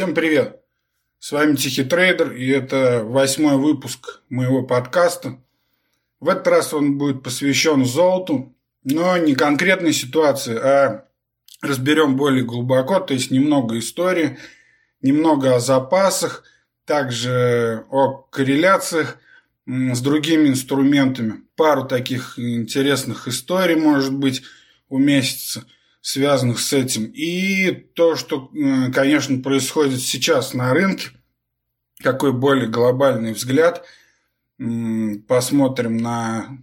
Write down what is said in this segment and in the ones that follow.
Всем привет! С вами Тихий Трейдер, и это восьмой выпуск моего подкаста. В этот раз он будет посвящен золоту, но не конкретной ситуации, а разберем более глубоко, то есть немного истории, немного о запасах, также о корреляциях с другими инструментами. Пару таких интересных историй, может быть, уместится – связанных с этим. И то, что, э, конечно, происходит сейчас на рынке, какой более глобальный взгляд. Посмотрим на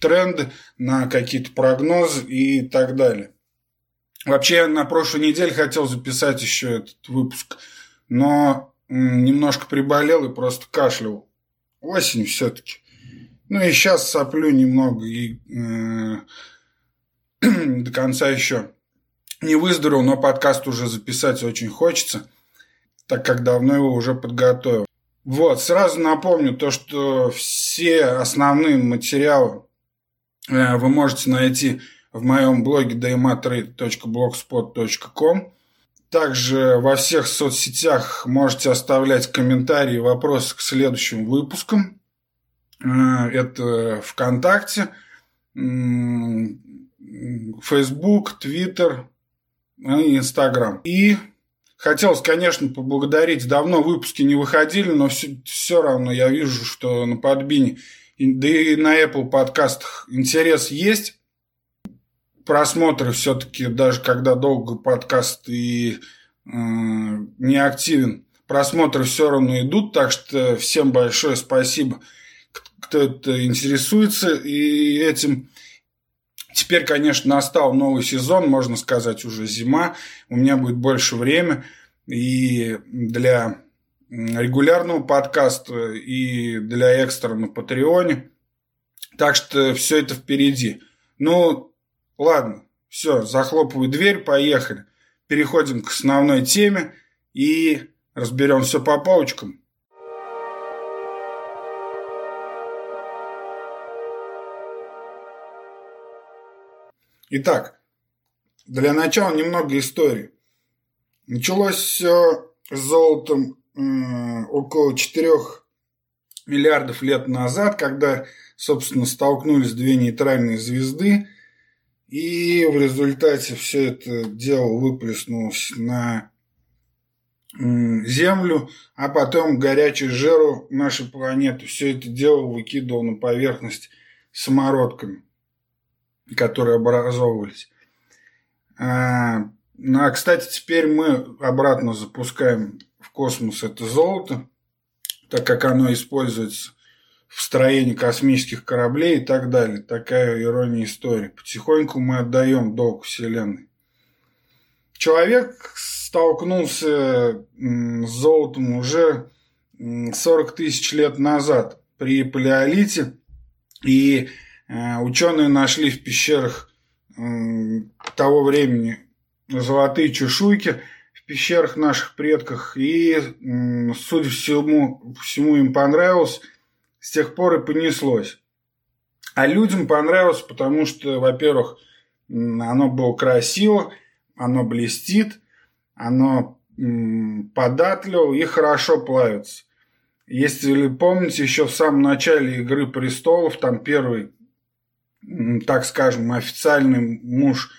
тренды, на какие-то прогнозы и так далее. Вообще, на прошлой неделе хотел записать еще этот выпуск, но немножко приболел и просто кашлял. Осень все-таки. Ну и сейчас соплю немного и э, до конца еще не выздоровел, но подкаст уже записать очень хочется, так как давно его уже подготовил. Вот, сразу напомню то, что все основные материалы э, вы можете найти в моем блоге dmatrade.blogspot.com. Также во всех соцсетях можете оставлять комментарии и вопросы к следующим выпускам. Э, это ВКонтакте, Facebook, Twitter и Instagram. И хотелось, конечно, поблагодарить. Давно выпуски не выходили, но все, все равно я вижу, что на подбине, да и на Apple подкастах интерес есть. Просмотры все-таки, даже когда долго подкаст и э, не активен, просмотры все равно идут. Так что всем большое спасибо, кто это интересуется и этим. Теперь, конечно, настал новый сезон, можно сказать, уже зима. У меня будет больше времени и для регулярного подкаста, и для экстра на Патреоне. Так что все это впереди. Ну, ладно, все, захлопываю дверь, поехали. Переходим к основной теме и разберем все по паучкам. Итак, для начала немного истории. Началось все с золотом около 4 миллиардов лет назад, когда, собственно, столкнулись две нейтральные звезды, и в результате все это дело выплеснулось на Землю, а потом горячий жиру нашей планеты все это дело выкидывал на поверхность самородками которые образовывались. А, ну, а, кстати, теперь мы обратно запускаем в космос это золото, так как оно используется в строении космических кораблей и так далее. Такая ирония истории. Потихоньку мы отдаем долг Вселенной. Человек столкнулся с золотом уже 40 тысяч лет назад при палеолите. И ученые нашли в пещерах того времени золотые чешуйки в пещерах наших предков, и, судя всему, всему им понравилось, с тех пор и понеслось. А людям понравилось, потому что, во-первых, оно было красиво, оно блестит, оно податливо и хорошо плавится. Если помните, еще в самом начале «Игры престолов», там первый так скажем, официальный муж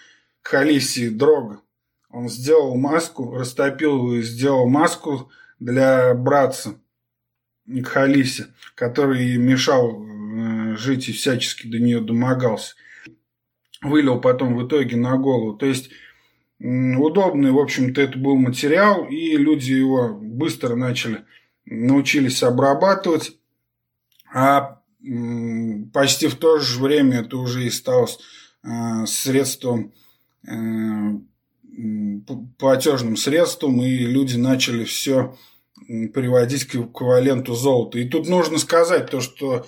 Халиси Дрога. Он сделал маску, растопил и сделал маску для братца Халиси, который мешал э, жить и всячески до нее домогался. Вылил потом в итоге на голову. То есть удобный, в общем-то, это был материал, и люди его быстро начали, научились обрабатывать. А почти в то же время это уже и стало э, средством, э, платежным средством, и люди начали все приводить к эквиваленту золота. И тут нужно сказать то, что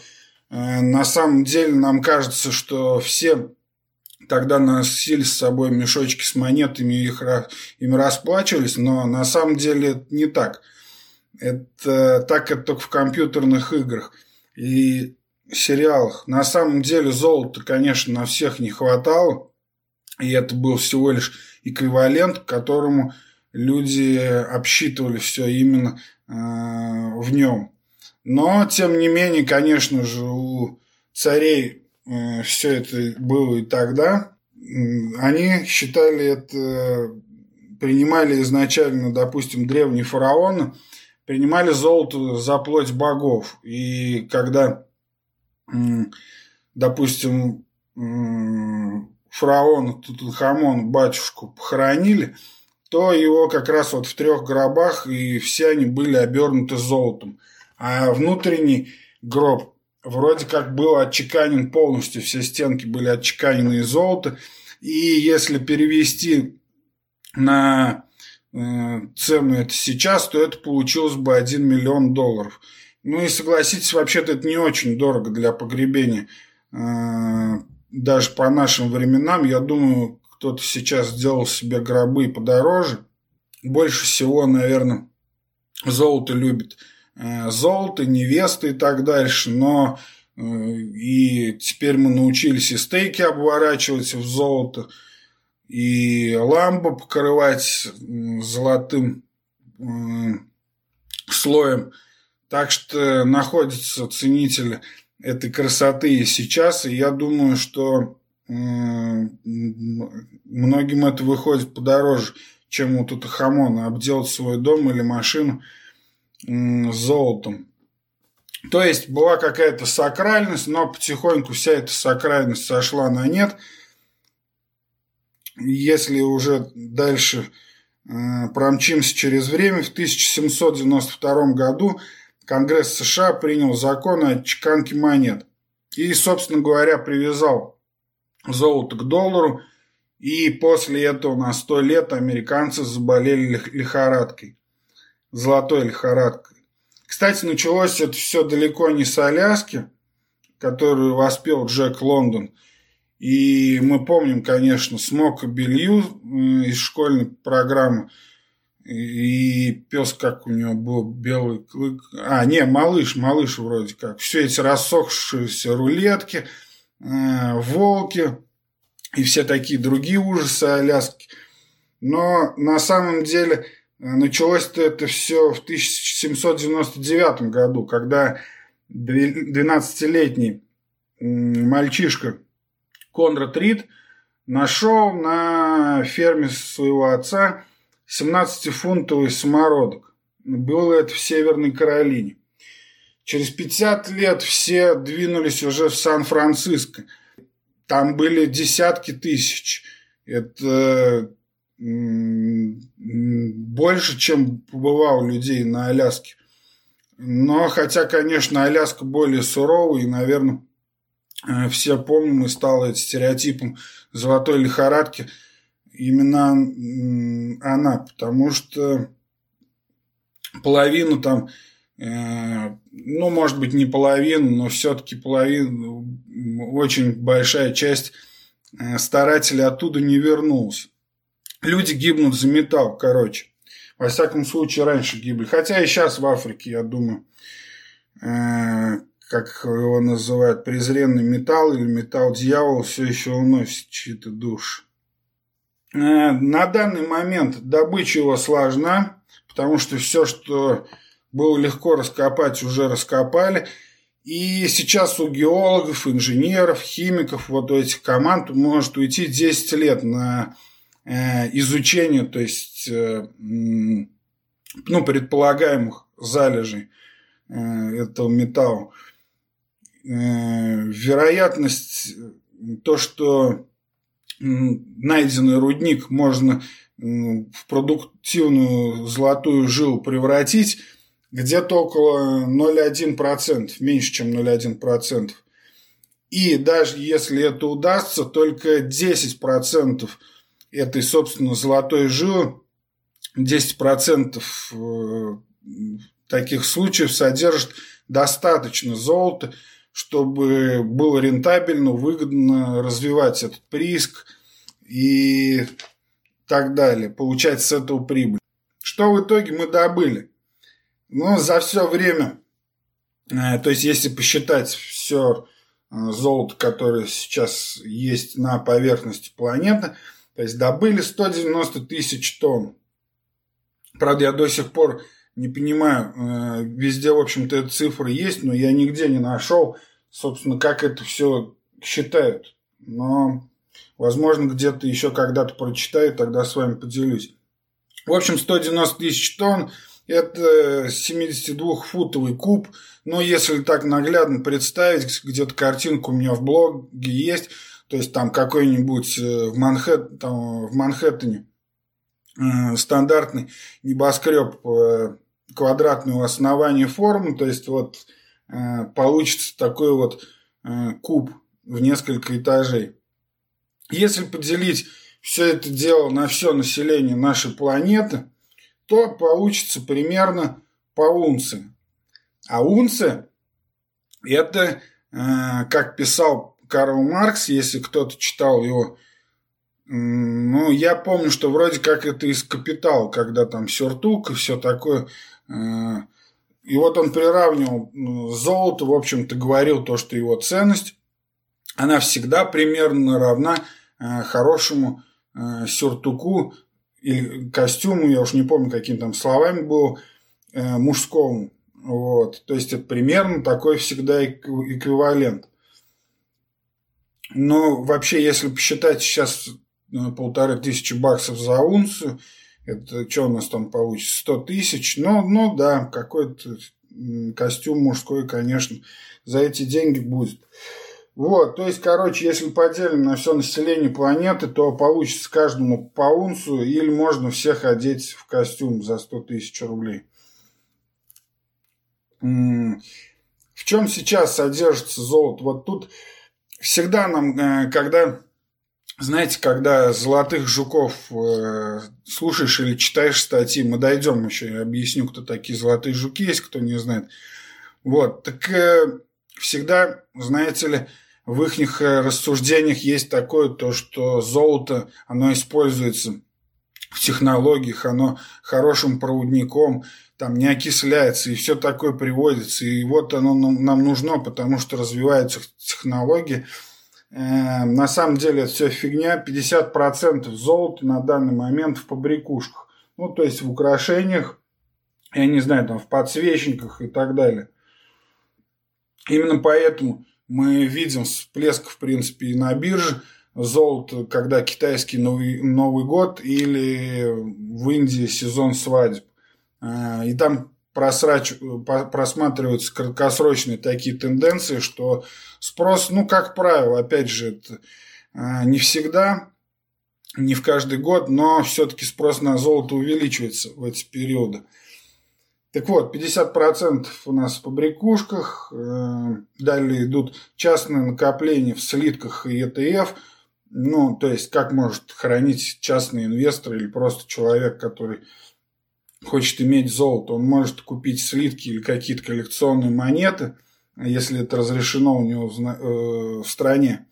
э, на самом деле нам кажется, что все тогда носили с собой мешочки с монетами, их, ими расплачивались, но на самом деле это не так. Это так это только в компьютерных играх. И сериалах. На самом деле золота, конечно, на всех не хватало. И это был всего лишь эквивалент, к которому люди обсчитывали все именно э, в нем. Но, тем не менее, конечно же, у царей э, все это было и тогда. Они считали это, принимали изначально, допустим, древние фараоны, принимали золото за плоть богов. И когда, допустим, фараона Тутанхамон, батюшку, похоронили, то его как раз вот в трех гробах, и все они были обернуты золотом. А внутренний гроб вроде как был отчеканен полностью, все стенки были отчеканены из золота. И если перевести на э, цену это сейчас, то это получилось бы 1 миллион долларов. Ну и согласитесь, вообще-то это не очень дорого для погребения. Э, даже по нашим временам, я думаю, кто-то сейчас сделал себе гробы подороже. Больше всего, наверное, золото любит. Э, золото, невесты и так дальше. Но э, и теперь мы научились и стейки обворачивать в золото, и ламбу покрывать золотым слоем. Так что находятся ценители этой красоты и сейчас, и я думаю, что многим это выходит подороже, чем у Тутахамона обделать свой дом или машину золотом. То есть была какая-то сакральность, но потихоньку вся эта сакральность сошла на нет. Если уже дальше э, промчимся через время, в 1792 году Конгресс США принял закон о чеканке монет. И, собственно говоря, привязал золото к доллару. И после этого на сто лет американцы заболели лихорадкой. Золотой лихорадкой. Кстати, началось это все далеко не с Аляски, которую воспел Джек Лондон. И мы помним, конечно, смог и белью э, из школьной программы – и пес, как у него был, белый клык. А, не, малыш, малыш вроде как. Все эти рассохшиеся рулетки, э, волки и все такие другие ужасы Аляски. Но на самом деле э, началось-то это все в 1799 году, когда 12-летний мальчишка Конрад Рид нашел на ферме своего отца 17-фунтовый самородок. Было это в Северной Каролине. Через 50 лет все двинулись уже в Сан-Франциско. Там были десятки тысяч. Это больше, чем побывал людей на Аляске. Но хотя, конечно, Аляска более суровая, и, наверное, э, все помним, и стало это стереотипом золотой лихорадки – именно она, потому что половину там, э, ну, может быть, не половину, но все-таки половину, очень большая часть э, старателей оттуда не вернулась. Люди гибнут за металл, короче. Во всяком случае, раньше гибли. Хотя и сейчас в Африке, я думаю, э, как его называют, презренный металл или металл дьявола все еще уносит чьи-то души. Э, на данный момент добыча его сложна, потому что все, что было легко раскопать, уже раскопали. И сейчас у геологов, инженеров, химиков, вот у этих команд может уйти 10 лет на э, изучение, то есть, э, ну, предполагаемых залежей этого металла. Вероятность, то, что найденный рудник можно в продуктивную золотую жилу превратить где-то около 0,1%, меньше, чем 0,1%. И даже если это удастся, только 10% этой, собственно, золотой жилы, 10% э, таких случаев содержит достаточно золота, чтобы было рентабельно, выгодно развивать этот прииск и так далее, получать с этого прибыль. Что в итоге мы добыли? Ну, за все время, э, то есть если посчитать все э, золото, которое сейчас есть на поверхности планеты, то есть добыли 190 тысяч тонн. Правда, я до сих пор не понимаю, э, везде, в общем-то, эта цифра есть, но я нигде не нашел, собственно, как это все считают. Но, возможно, где-то еще когда-то прочитаю, тогда с вами поделюсь. В общем, 190 тысяч тонн – это 72-футовый куб. Но если так наглядно представить, где-то картинка у меня в блоге есть, то есть там какой-нибудь э, в, Манхэт, там, в Манхэттене э, стандартный небоскреб э, квадратного основания формы, то есть вот э, получится такой вот э, куб в несколько этажей. Если поделить все это дело на все население нашей планеты, то получится примерно по унции. А унция – это, э, как писал Карл Маркс, если кто-то читал его, ну, я помню, что вроде как это из «Капитал», когда там сюртук и все такое. Э, и вот он приравнивал золото, в общем-то, говорил то, что его ценность, она всегда примерно равна э, хорошему э, сюртуку или костюму, я уж не помню, каким там словами был, мужскому. Вот. То есть это примерно такой всегда эквивалент. Но вообще, если посчитать сейчас полторы тысячи баксов за унцию, это что у нас там получится? 100 тысяч? Ну, ну да, какой-то костюм мужской, конечно, за эти деньги будет. Вот, то есть, короче, если поделим на все население планеты, то получится каждому по унцию, или можно всех одеть в костюм за 100 тысяч рублей. В чем сейчас содержится золото? Вот тут всегда нам, э, когда знаете, когда золотых жуков э, слушаешь или читаешь статьи, мы дойдем еще, я объясню, кто такие золотые жуки есть, кто не знает. Вот, так э, всегда, знаете ли, в их э, рассуждениях есть такое, то, что золото, оно используется в технологиях, оно хорошим проводником, там не окисляется, и все такое приводится. И вот оно нам нужно, потому что развиваются технологии – на самом деле это все фигня. 50% золота на данный момент в побрякушках. Ну, то есть в украшениях, я не знаю, там в подсвечниках и так далее. Именно поэтому мы видим всплеск, в принципе, и на бирже золото, когда китайский Новый, Новый год или в Индии сезон свадеб. Э, и там просрач, просматриваются краткосрочные такие тенденции, что спрос, ну, как правило, опять же, а, не всегда, не в каждый год, но все-таки спрос на золото увеличивается в эти периоды. Так вот, 50% у нас в побрякушках, э, далее идут частные накопления в слитках и ETF, ну, то есть, как может хранить частный инвестор или просто человек, который хочет иметь золото, он может купить слитки или какие-то коллекционные монеты, если это разрешено у него в э, стране.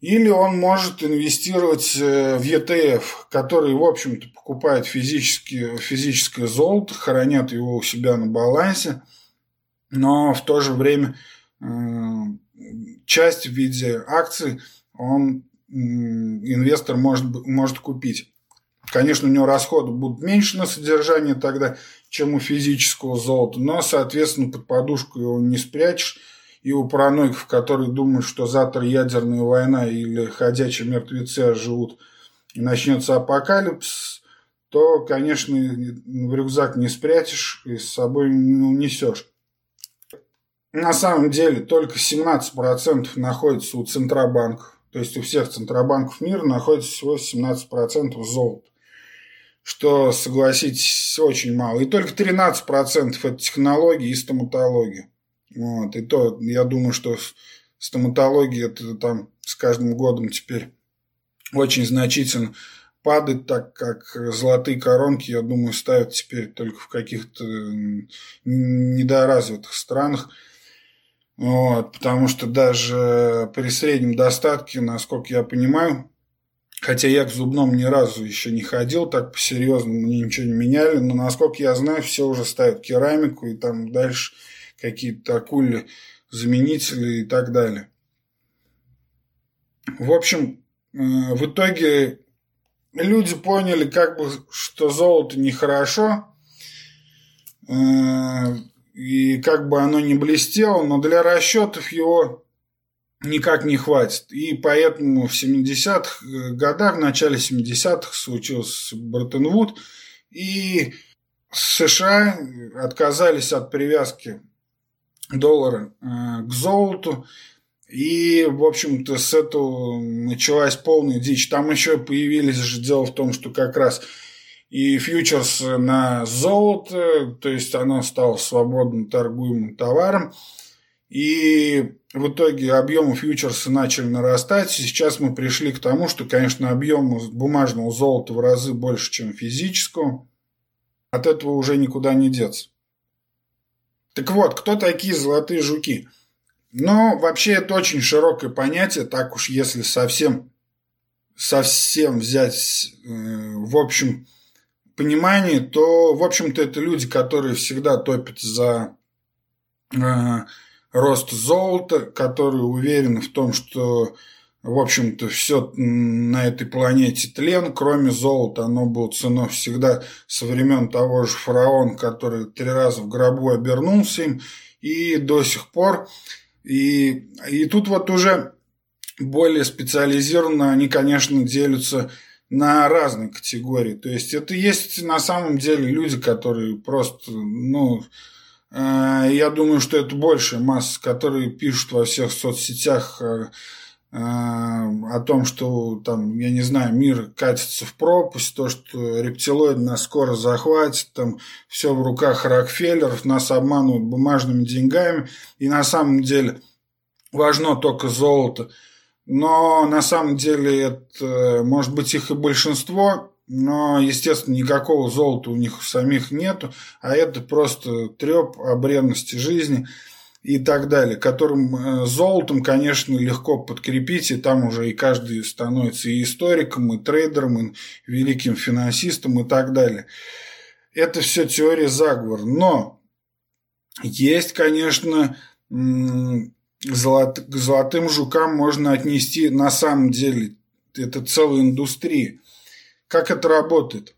Или он может инвестировать э, в ETF, который, в общем-то, покупает физически, физическое золото, хранят его у себя на балансе, но в то же время э, часть в виде акций он инвестор может, может купить. Конечно, у него расходы будут меньше на содержание тогда, чем у физического золота, но, соответственно, под подушку его не спрячешь. И у параноиков, которые думают, что завтра ядерная война или ходячие мертвецы оживут и начнется апокалипсис, то, конечно, в рюкзак не спрячешь и с собой не унесешь. На самом деле только 17% находится у центробанков. То есть у всех центробанков мира находится всего 17% золота что, согласитесь, очень мало. И только 13% это технологии и стоматология. Вот. И то, я думаю, что стоматология это там с каждым годом теперь очень значительно падает, так как золотые коронки, я думаю, ставят теперь только в каких-то недоразвитых странах. Вот, потому что даже при среднем достатке, насколько я понимаю, Хотя я к зубному ни разу еще не ходил, так по-серьезному мне ничего не меняли. Но, насколько я знаю, все уже ставят керамику и там дальше какие-то акули, заменители и так далее. В общем, э, в итоге люди поняли, как бы, что золото нехорошо, э, и как бы оно не блестело, но для расчетов его никак не хватит. И поэтому в 70-х э, годах, в начале 70-х случился Бреттон-Вуд, и США отказались от привязки доллара э, к золоту, и, в общем-то, с этого началась полная дичь. Там еще появились же дело в том, что как раз и фьючерс на золото, то есть оно стало свободно торгуемым товаром. И в итоге объемы фьючерса начали нарастать. Сейчас мы пришли к тому, что, конечно, объем бумажного золота в разы больше, чем физического. От этого уже никуда не деться. Так вот, кто такие золотые жуки? Но вообще это очень широкое понятие, так уж если совсем, совсем взять э, в общем понимании, то, в общем-то, это люди, которые всегда топят за э, рост золота, которые уверены в том, что, в общем-то, все на этой планете тлен, кроме золота, оно было ценой всегда со времен того же фараона, который три раза в гробу обернулся им, и до сих пор. И, и тут вот уже более специализированно они, конечно, делятся на разные категории. То есть это есть на самом деле люди, которые просто, ну, я думаю, что это большая масса, которые пишут во всех соцсетях э, э, о том, что там, я не знаю, мир катится в пропасть, то, что рептилоид нас скоро захватит, там все в руках Рокфеллеров, нас обманывают бумажными деньгами, и на самом деле важно только золото – но на самом деле это, может быть, их и большинство, но, естественно, никакого золота у них самих нету, а это просто треп о бренности жизни и так далее, которым э, золотом, конечно, легко подкрепить, и там уже и каждый становится и историком, и трейдером, и великим финансистом и так далее. Это все теория заговора. Но есть, конечно, золот, к золотым жукам можно отнести на самом деле. Это целая индустрия. Как это работает?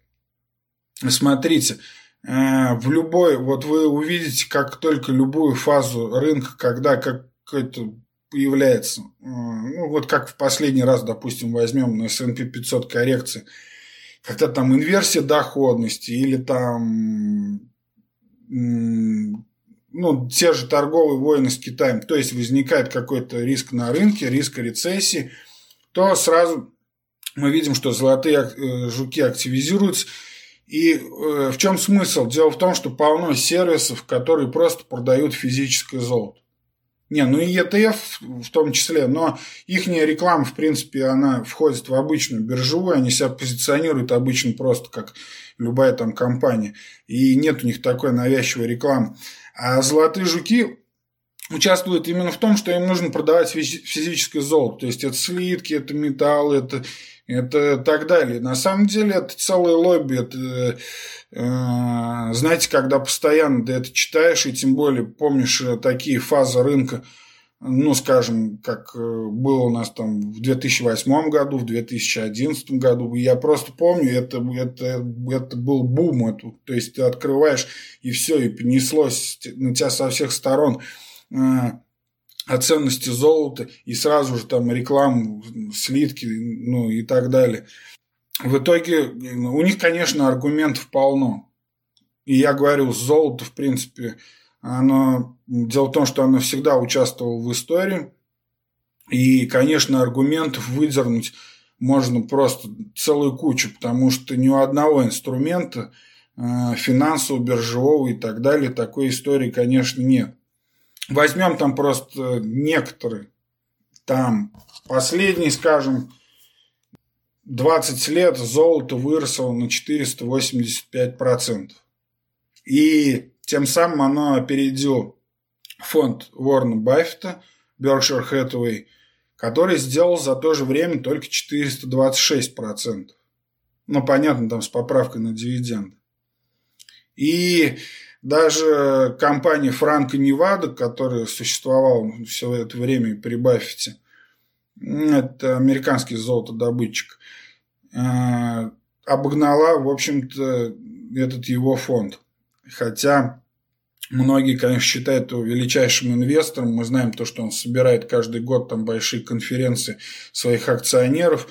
Смотрите, э, в любой, вот вы увидите, как только любую фазу рынка, когда какой-то появляется, э, ну вот как в последний раз, допустим, возьмем на S&P 500 коррекции, когда там инверсия доходности или там ну, те же торговые войны с Китаем, то есть возникает какой-то риск на рынке, риск рецессии, то сразу мы видим, что золотые э, жуки активизируются. И э, в чем смысл? Дело в том, что полно сервисов, которые просто продают физическое золото. Не, ну и ETF в том числе, но их реклама, в принципе, она входит в обычную биржевую, они себя позиционируют обычно просто как любая там компания, и нет у них такой навязчивой рекламы. А золотые жуки участвуют именно в том, что им нужно продавать физическое золото. То есть это слитки, это металл, это, это так далее. На самом деле это целое лобби. Это, э, знаете, когда постоянно ты это читаешь, и тем более помнишь э, такие фазы рынка, ну, скажем, как э, было у нас там в 2008 году, в 2011 году, я просто помню, это, это, это был бум, это, то есть ты открываешь, и все, и понеслось на тебя со всех сторон э, о ценности золота, и сразу же там рекламу, слитки, ну, и так далее. В итоге у них, конечно, аргументов полно. И я говорю, золото, в принципе, оно, дело в том, что оно всегда участвовало в истории. И, конечно, аргументов выдернуть можно просто целую кучу, потому что ни у одного инструмента э, финансового, биржевого и так далее такой истории, конечно, нет. Возьмем там просто некоторые. Там последний, скажем, 20 лет золото выросло на 485%. И тем самым оно опередило фонд Уоррена Баффета, Berkshire Hathaway, который сделал за то же время только 426%. Ну, понятно, там с поправкой на дивиденды. И даже компания Франко Невада, которая существовала все это время при Баффете, это американский золотодобытчик, обогнала, в общем-то, этот его фонд. Хотя многие, конечно, считают его величайшим инвестором. Мы знаем то, что он собирает каждый год там большие конференции своих акционеров.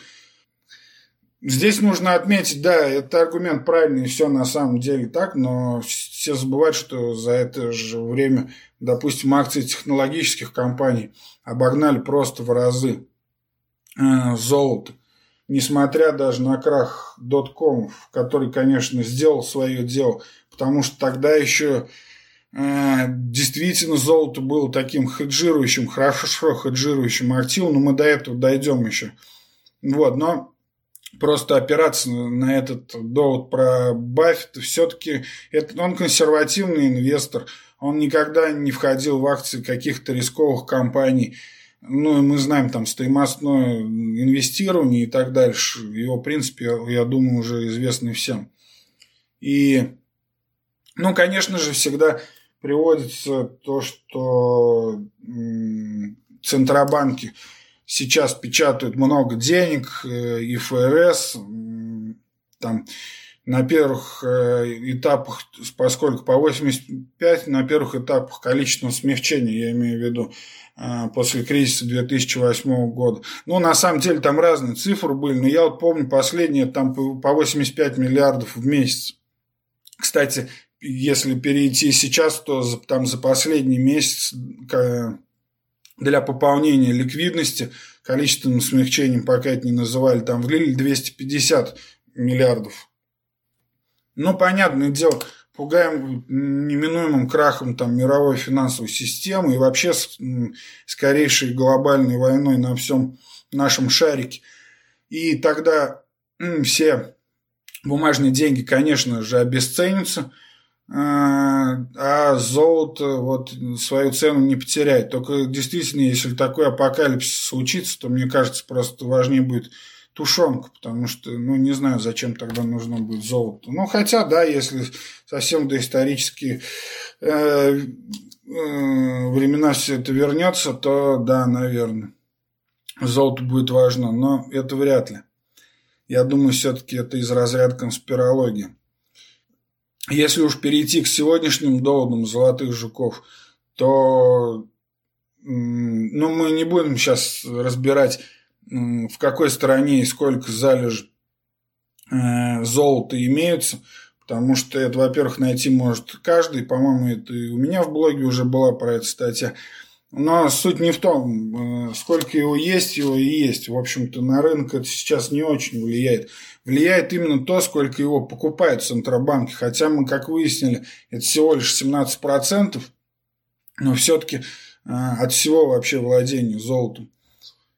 Здесь нужно отметить, да, это аргумент правильный, все на самом деле так, но все забывают, что за это же время, допустим, акции технологических компаний обогнали просто в разы э, золото несмотря даже на крах доткомов, который, конечно, сделал свое дело, потому что тогда еще э, действительно золото было таким хеджирующим, хорошо хеджирующим активом, но мы до этого дойдем еще. Вот, но просто опираться на этот довод про Баффета, все-таки это, он консервативный инвестор, он никогда не входил в акции каких-то рисковых компаний, ну, мы знаем там стоимостное инвестирование и так дальше. Его, в принципе, я думаю, уже известны всем. И, ну, конечно же, всегда приводится то, что центробанки сейчас печатают много денег, э, и ФРС, там, на первых э, этапах, поскольку по 85, на первых этапах количественного смягчения, я имею в виду, э, после кризиса 2008 года. Ну, на самом деле, там разные цифры были, но я вот помню последние там по 85 миллиардов в месяц. Кстати, если перейти сейчас, то там за последний месяц для пополнения ликвидности количественным смягчением, пока это не называли, там влили 250 миллиардов ну, понятное дело, пугаем неминуемым крахом там, мировой финансовой системы и вообще с скорейшей глобальной войной на всем нашем шарике. И тогда все бумажные деньги, конечно же, обесценятся, а, а золото вот свою цену не потеряет. Только действительно, если такой апокалипсис случится, то мне кажется, просто важнее будет тушенка, потому что, ну, не знаю, зачем тогда нужно будет золото. Ну, хотя, да, если совсем доисторические э, э, времена все это вернется, то да, наверное, золото будет важно, но это вряд ли. Я думаю, все-таки это из разряда конспирологии. Если уж перейти к сегодняшним доводам золотых жуков, то ну, мы не будем сейчас разбирать в какой стране и сколько залеж э, золота имеются, потому что это, во-первых, найти может каждый, по-моему, это и у меня в блоге уже была про это статья. Но суть не в том, э, сколько его есть, его и есть. В общем-то, на рынок это сейчас не очень влияет. Влияет именно то, сколько его покупают в Центробанке. Хотя мы, как выяснили, это всего лишь 17%, но все-таки э, от всего вообще владения золотом.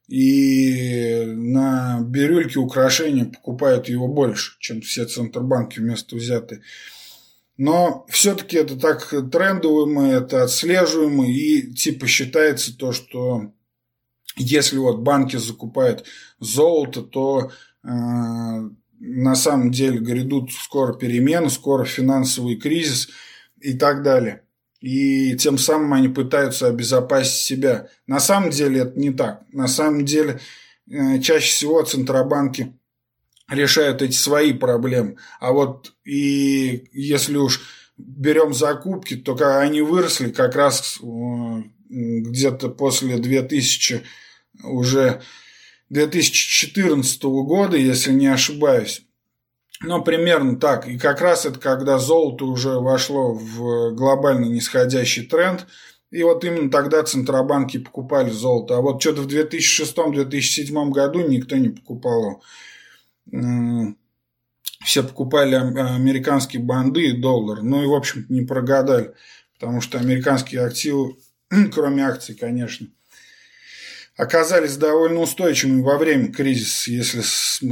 И на бирюльке украшения покупают его больше, чем все центробанки вместо взятые. Но все-таки это так трендовый, это отслеживаемо, и типа считается то, что если вот банки закупают золото, то на самом деле грядут скоро перемены, скоро финансовый кризис и так далее и тем самым они пытаются обезопасить себя. На самом деле это не так. На самом деле э, чаще всего центробанки решают эти свои проблемы. А вот и если уж берем закупки, то они выросли как раз э, где-то после 2000 уже 2014 года, если не ошибаюсь. Ну, примерно так. И как раз это когда золото уже вошло в глобальный нисходящий тренд. И вот именно тогда центробанки покупали золото. А вот что-то в 2006-2007 году никто не покупал. Все покупали американские банды и доллар. Ну и, в общем не прогадали. Потому что американские активы, кроме акций, конечно, оказались довольно устойчивыми во время кризиса, если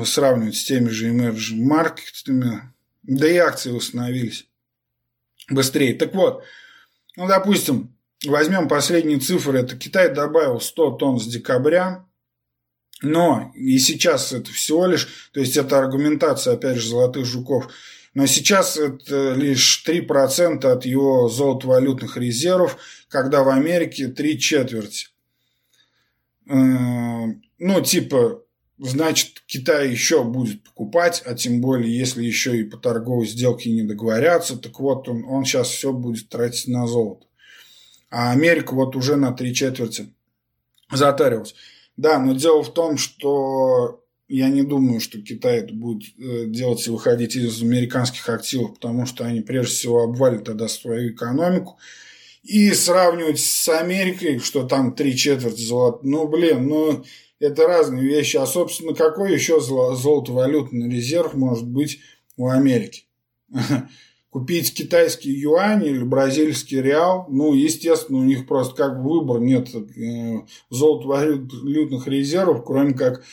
сравнивать с теми же emerging маркетами, да и акции восстановились быстрее. Так вот, ну, допустим, возьмем последние цифры, это Китай добавил 100 тонн с декабря, но и сейчас это всего лишь, то есть это аргументация, опять же, золотых жуков, но сейчас это лишь 3% от его золотовалютных резервов, когда в Америке три четверти. Э, ну, типа, значит, Китай еще будет покупать, а тем более, если еще и по торговой сделке не договорятся, так вот, он, он сейчас все будет тратить на золото. А Америка вот уже на три четверти затарилась. Да, но дело в том, что я не думаю, что Китай это будет э, делать и выходить из американских активов, потому что они прежде всего обвалят тогда свою экономику. И сравнивать с Америкой, что там три четверти золота, ну, блин, ну, это разные вещи. А, собственно, какой еще золотовалютный резерв может быть у Америки? Купить китайский юань или бразильский реал, ну, естественно, у них просто как выбор нет э, золотовалютных резервов, кроме как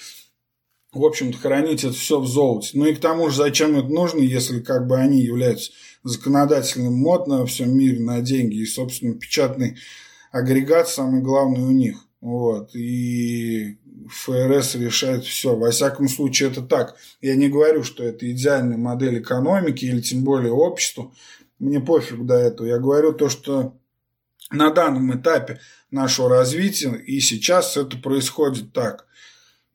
в общем-то, хранить это все в золоте. Ну и к тому же, зачем это нужно, если как бы они являются законодательным мод на всем мире на деньги и, собственно, печатный агрегат самый главный у них. Вот. И ФРС решает все. Во всяком случае, это так. Я не говорю, что это идеальная модель экономики или тем более обществу. Мне пофиг до этого. Я говорю то, что на данном этапе нашего развития и сейчас это происходит так.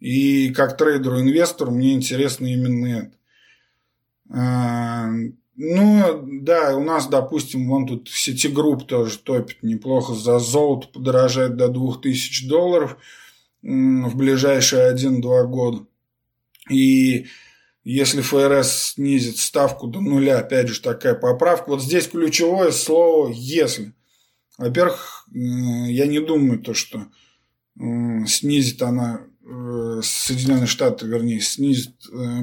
И как трейдеру-инвестору мне интересно именно это. А, ну, да, у нас, допустим, вон тут Citigroup тоже топит неплохо за золото, подорожает до 2000 долларов в ближайшие 1-2 года. И если ФРС снизит ставку до нуля, опять же такая поправка. Вот здесь ключевое слово «если». Во-первых, я не думаю, то, что снизит она Соединенные Штаты, вернее, снизит э,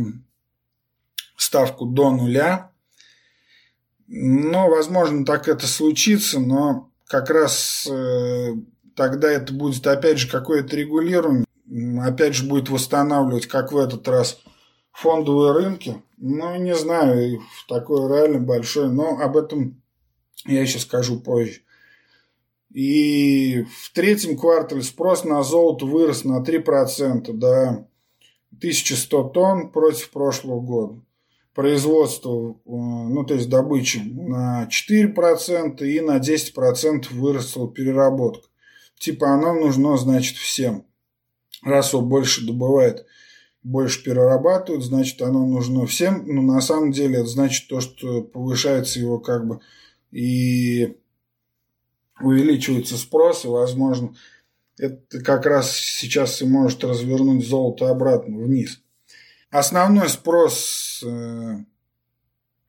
ставку до нуля. Но, возможно, так это случится, но как раз э, тогда это будет, опять же, какое-то регулирование, опять же, будет восстанавливать, как в этот раз, фондовые рынки. Ну, не знаю, такое реально большое, но об этом я еще скажу позже. И в третьем квартале спрос на золото вырос на 3% до 1100 тонн против прошлого года. Производство, э, ну то есть добыча на 4% и на 10% выросла переработка. Типа оно нужно, значит, всем. Раз он больше добывает, больше перерабатывает, значит, оно нужно всем. Но на самом деле это значит то, что повышается его как бы и увеличивается спрос, и, возможно, это как раз сейчас и может развернуть золото обратно вниз. Основной спрос э,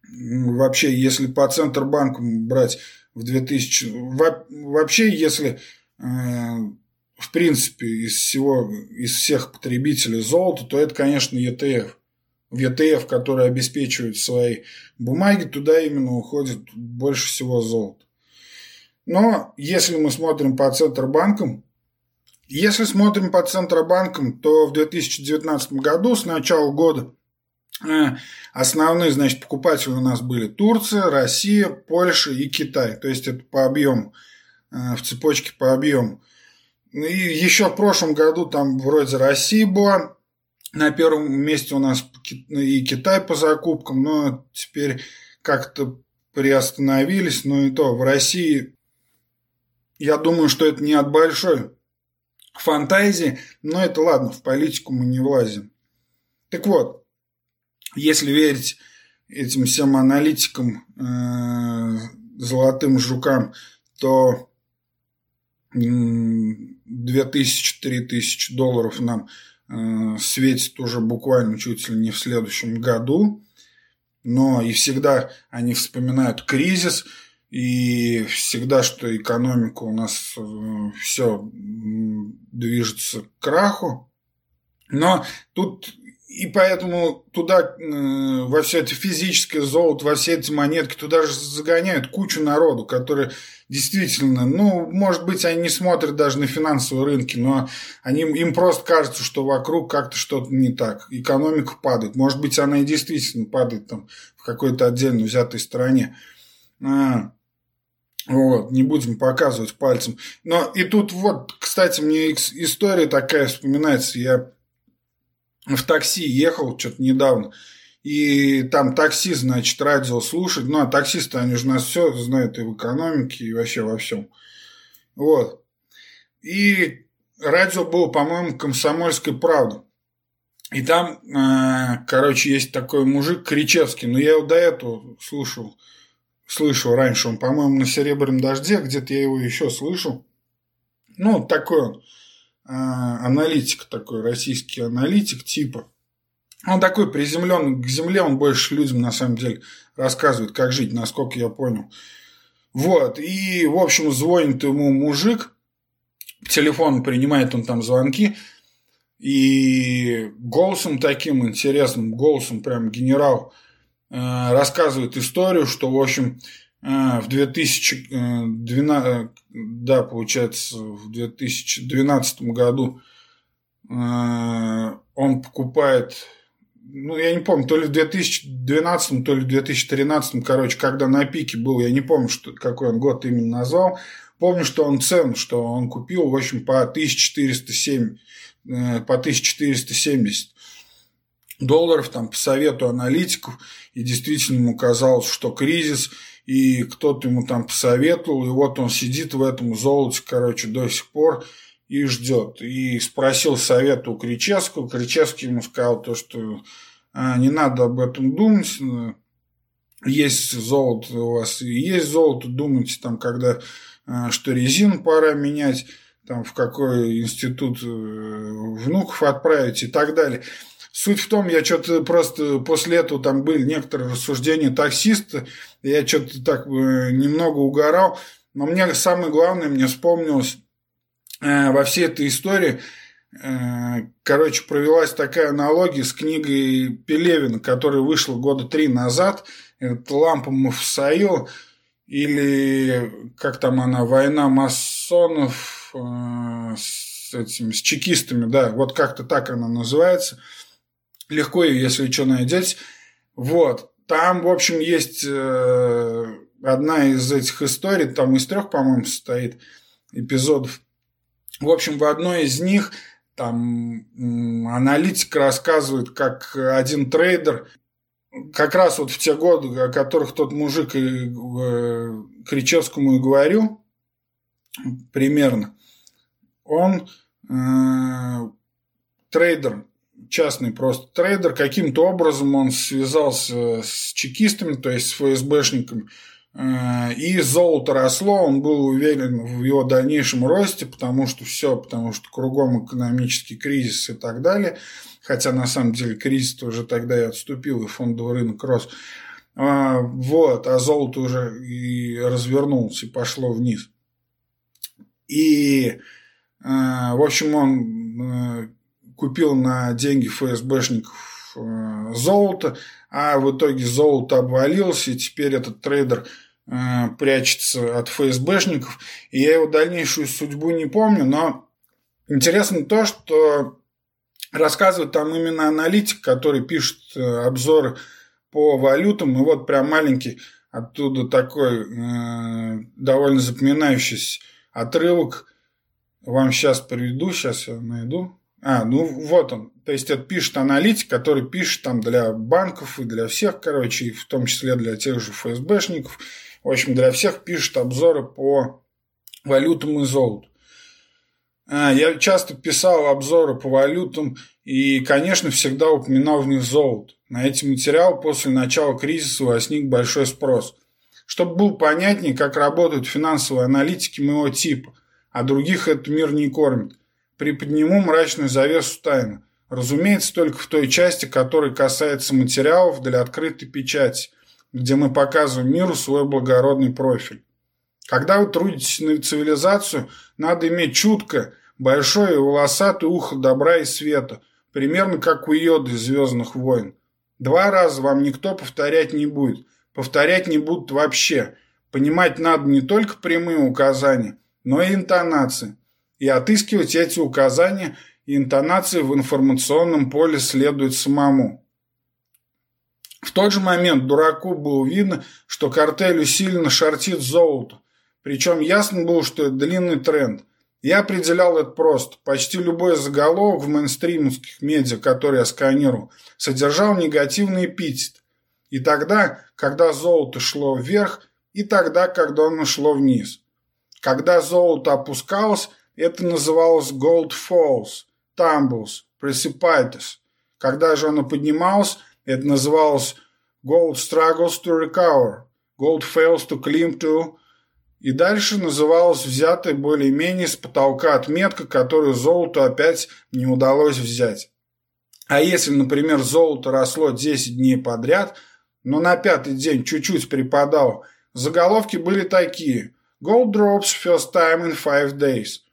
вообще, если по Центробанку брать в 2000... Вообще, если э, в принципе из всего, из всех потребителей золота, то это, конечно, ETF. В ETF, который обеспечивает свои бумаги, туда именно уходит больше всего золота. Но если мы смотрим по Центробанкам, если смотрим по Центробанкам, то в 2019 году с начала года э, основные, значит, покупатели у нас были Турция, Россия, Польша и Китай. То есть это по объему, э, в цепочке по объему. И еще в прошлом году там вроде Россия была на первом месте у нас и Китай по закупкам, но теперь как-то приостановились. Но и то в России я думаю, что это не от большой фантазии, но это ладно, в политику мы не влазим. Так вот, если верить этим всем аналитикам, э, золотым жукам, то 2000-3000 долларов нам э, светит уже буквально чуть ли не в следующем году. Но и всегда они вспоминают кризис – и всегда, что экономика у нас э, все движется к краху. Но тут и поэтому туда, э, во все это физическое золото, во все эти монетки, туда же загоняют кучу народу, которые действительно, ну, может быть, они не смотрят даже на финансовые рынки, но они, им просто кажется, что вокруг как-то что-то не так. Экономика падает. Может быть, она и действительно падает там в какой-то отдельно взятой стране. А, вот, не будем показывать пальцем. Но и тут вот, кстати, мне история такая вспоминается. Я в такси ехал что-то недавно. И там такси, значит, радио слушать. Ну, а таксисты, они же нас все знают и в экономике, и вообще во всем. Вот. И радио было, по-моему, «Комсомольская правда». И там, э, короче, есть такой мужик Кричевский, но я его до этого слушал, слышал раньше. Он, по-моему, на «Серебряном дожде», где-то я его еще слышал. Ну, такой он, э, аналитик такой, российский аналитик типа. Он такой приземленный к земле, он больше людям, на самом деле, рассказывает, как жить, насколько я понял. Вот, и, в общем, звонит ему мужик, телефон принимает он там звонки, и голосом таким интересным, голосом прям генерал рассказывает историю, что, в общем, э, в 2012, э, да, получается, в 2012 году э, он покупает, ну, я не помню, то ли в 2012, то ли в 2013, короче, когда на пике был, я не помню, что, какой он год именно назвал, помню, что он цен, что он купил, в общем, по 1407 Э, по 1470 долларов там по совету аналитиков, и действительно ему казалось, что кризис, и кто-то ему там посоветовал, и вот он сидит в этом золоте, короче, до сих пор и ждет. И спросил совета у Кричевского, Кричевский ему сказал то, что а, не надо об этом думать, есть золото у вас, есть золото, думайте там, когда а, что резину пора менять, там, в какой институт э, внуков отправить и так далее. Суть в том, я что-то просто после этого там были некоторые рассуждения таксиста, я что-то так э, немного угорал, но мне самое главное, мне вспомнилось э, во всей этой истории, короче, провелась такая аналогия с книгой Пелевина, которая вышла года три назад, это «Лампа Мафсаила», или как там она, «Война масонов», Э, с этими, с чекистами, да, вот как-то так она называется. Легко ее, если что, найдете. Вот. Там, в общем, есть э, одна из этих историй, там из трех, по-моему, состоит эпизодов. В общем, в одной из них там аналитик рассказывает, как один трейдер как раз вот в те годы, о которых тот мужик и, э, Кричевскому и говорил, примерно, он э, трейдер, частный просто трейдер, каким-то образом он связался с чекистами, то есть с ФСБшниками, э, и золото росло, он был уверен в его дальнейшем росте, потому что все, потому что кругом экономический кризис и так далее, хотя на самом деле кризис уже тогда и отступил, и фондовый рынок рос. А, вот, а золото уже и развернулся и пошло вниз. И Э, в общем, он э, купил на деньги ФСБшников э, золото, а в итоге золото обвалилось, и теперь этот трейдер прячется от ФСБшников. И я его дальнейшую судьбу не помню, но интересно то, что рассказывает там именно аналитик, который пишет обзоры по валютам. И вот прям маленький оттуда такой э, довольно запоминающийся отрывок вам сейчас приведу, сейчас я найду. А, ну вот он. То есть это пишет аналитик, который пишет там для банков и для всех, короче, и в том числе для тех же ФСБшников. В общем, для всех пишет обзоры по валютам и золоту. А, я часто писал обзоры по валютам и, конечно, всегда упоминал в них золото. На эти материалы после начала кризиса возник большой спрос. Чтобы был понятнее, как работают финансовые аналитики моего типа – а других этот мир не кормит. Приподниму мрачную завесу тайны. Разумеется, только в той части, которая касается материалов для открытой печати, где мы показываем миру свой благородный профиль. Когда вы трудитесь на цивилизацию, надо иметь чутко, большое и волосатое ухо добра и света, примерно как у Йоды из «Звездных войн». Два раза вам никто повторять не будет. Повторять не будут вообще. Понимать надо не только прямые указания – но и интонации. И отыскивать эти указания и интонации в информационном поле следует самому. В тот же момент дураку было видно, что картель усиленно шортит золото. Причем ясно было, что это длинный тренд. Я определял это просто. Почти любой заголовок в мейнстримовских медиа, который я сканировал, содержал негативный эпитет. И тогда, когда золото шло вверх, и тогда, когда оно шло вниз. Когда золото опускалось, это называлось Gold Falls, Tumbles, Precipitous. Когда же оно поднималось, это называлось gold struggles to recover, gold fails to climb to, и дальше называлась взятая более-менее с потолка отметка, которую золоту опять не удалось взять. А если, например, золото росло 10 дней подряд, но на пятый день чуть-чуть припадало, заголовки были такие «Gold drops first time in five days».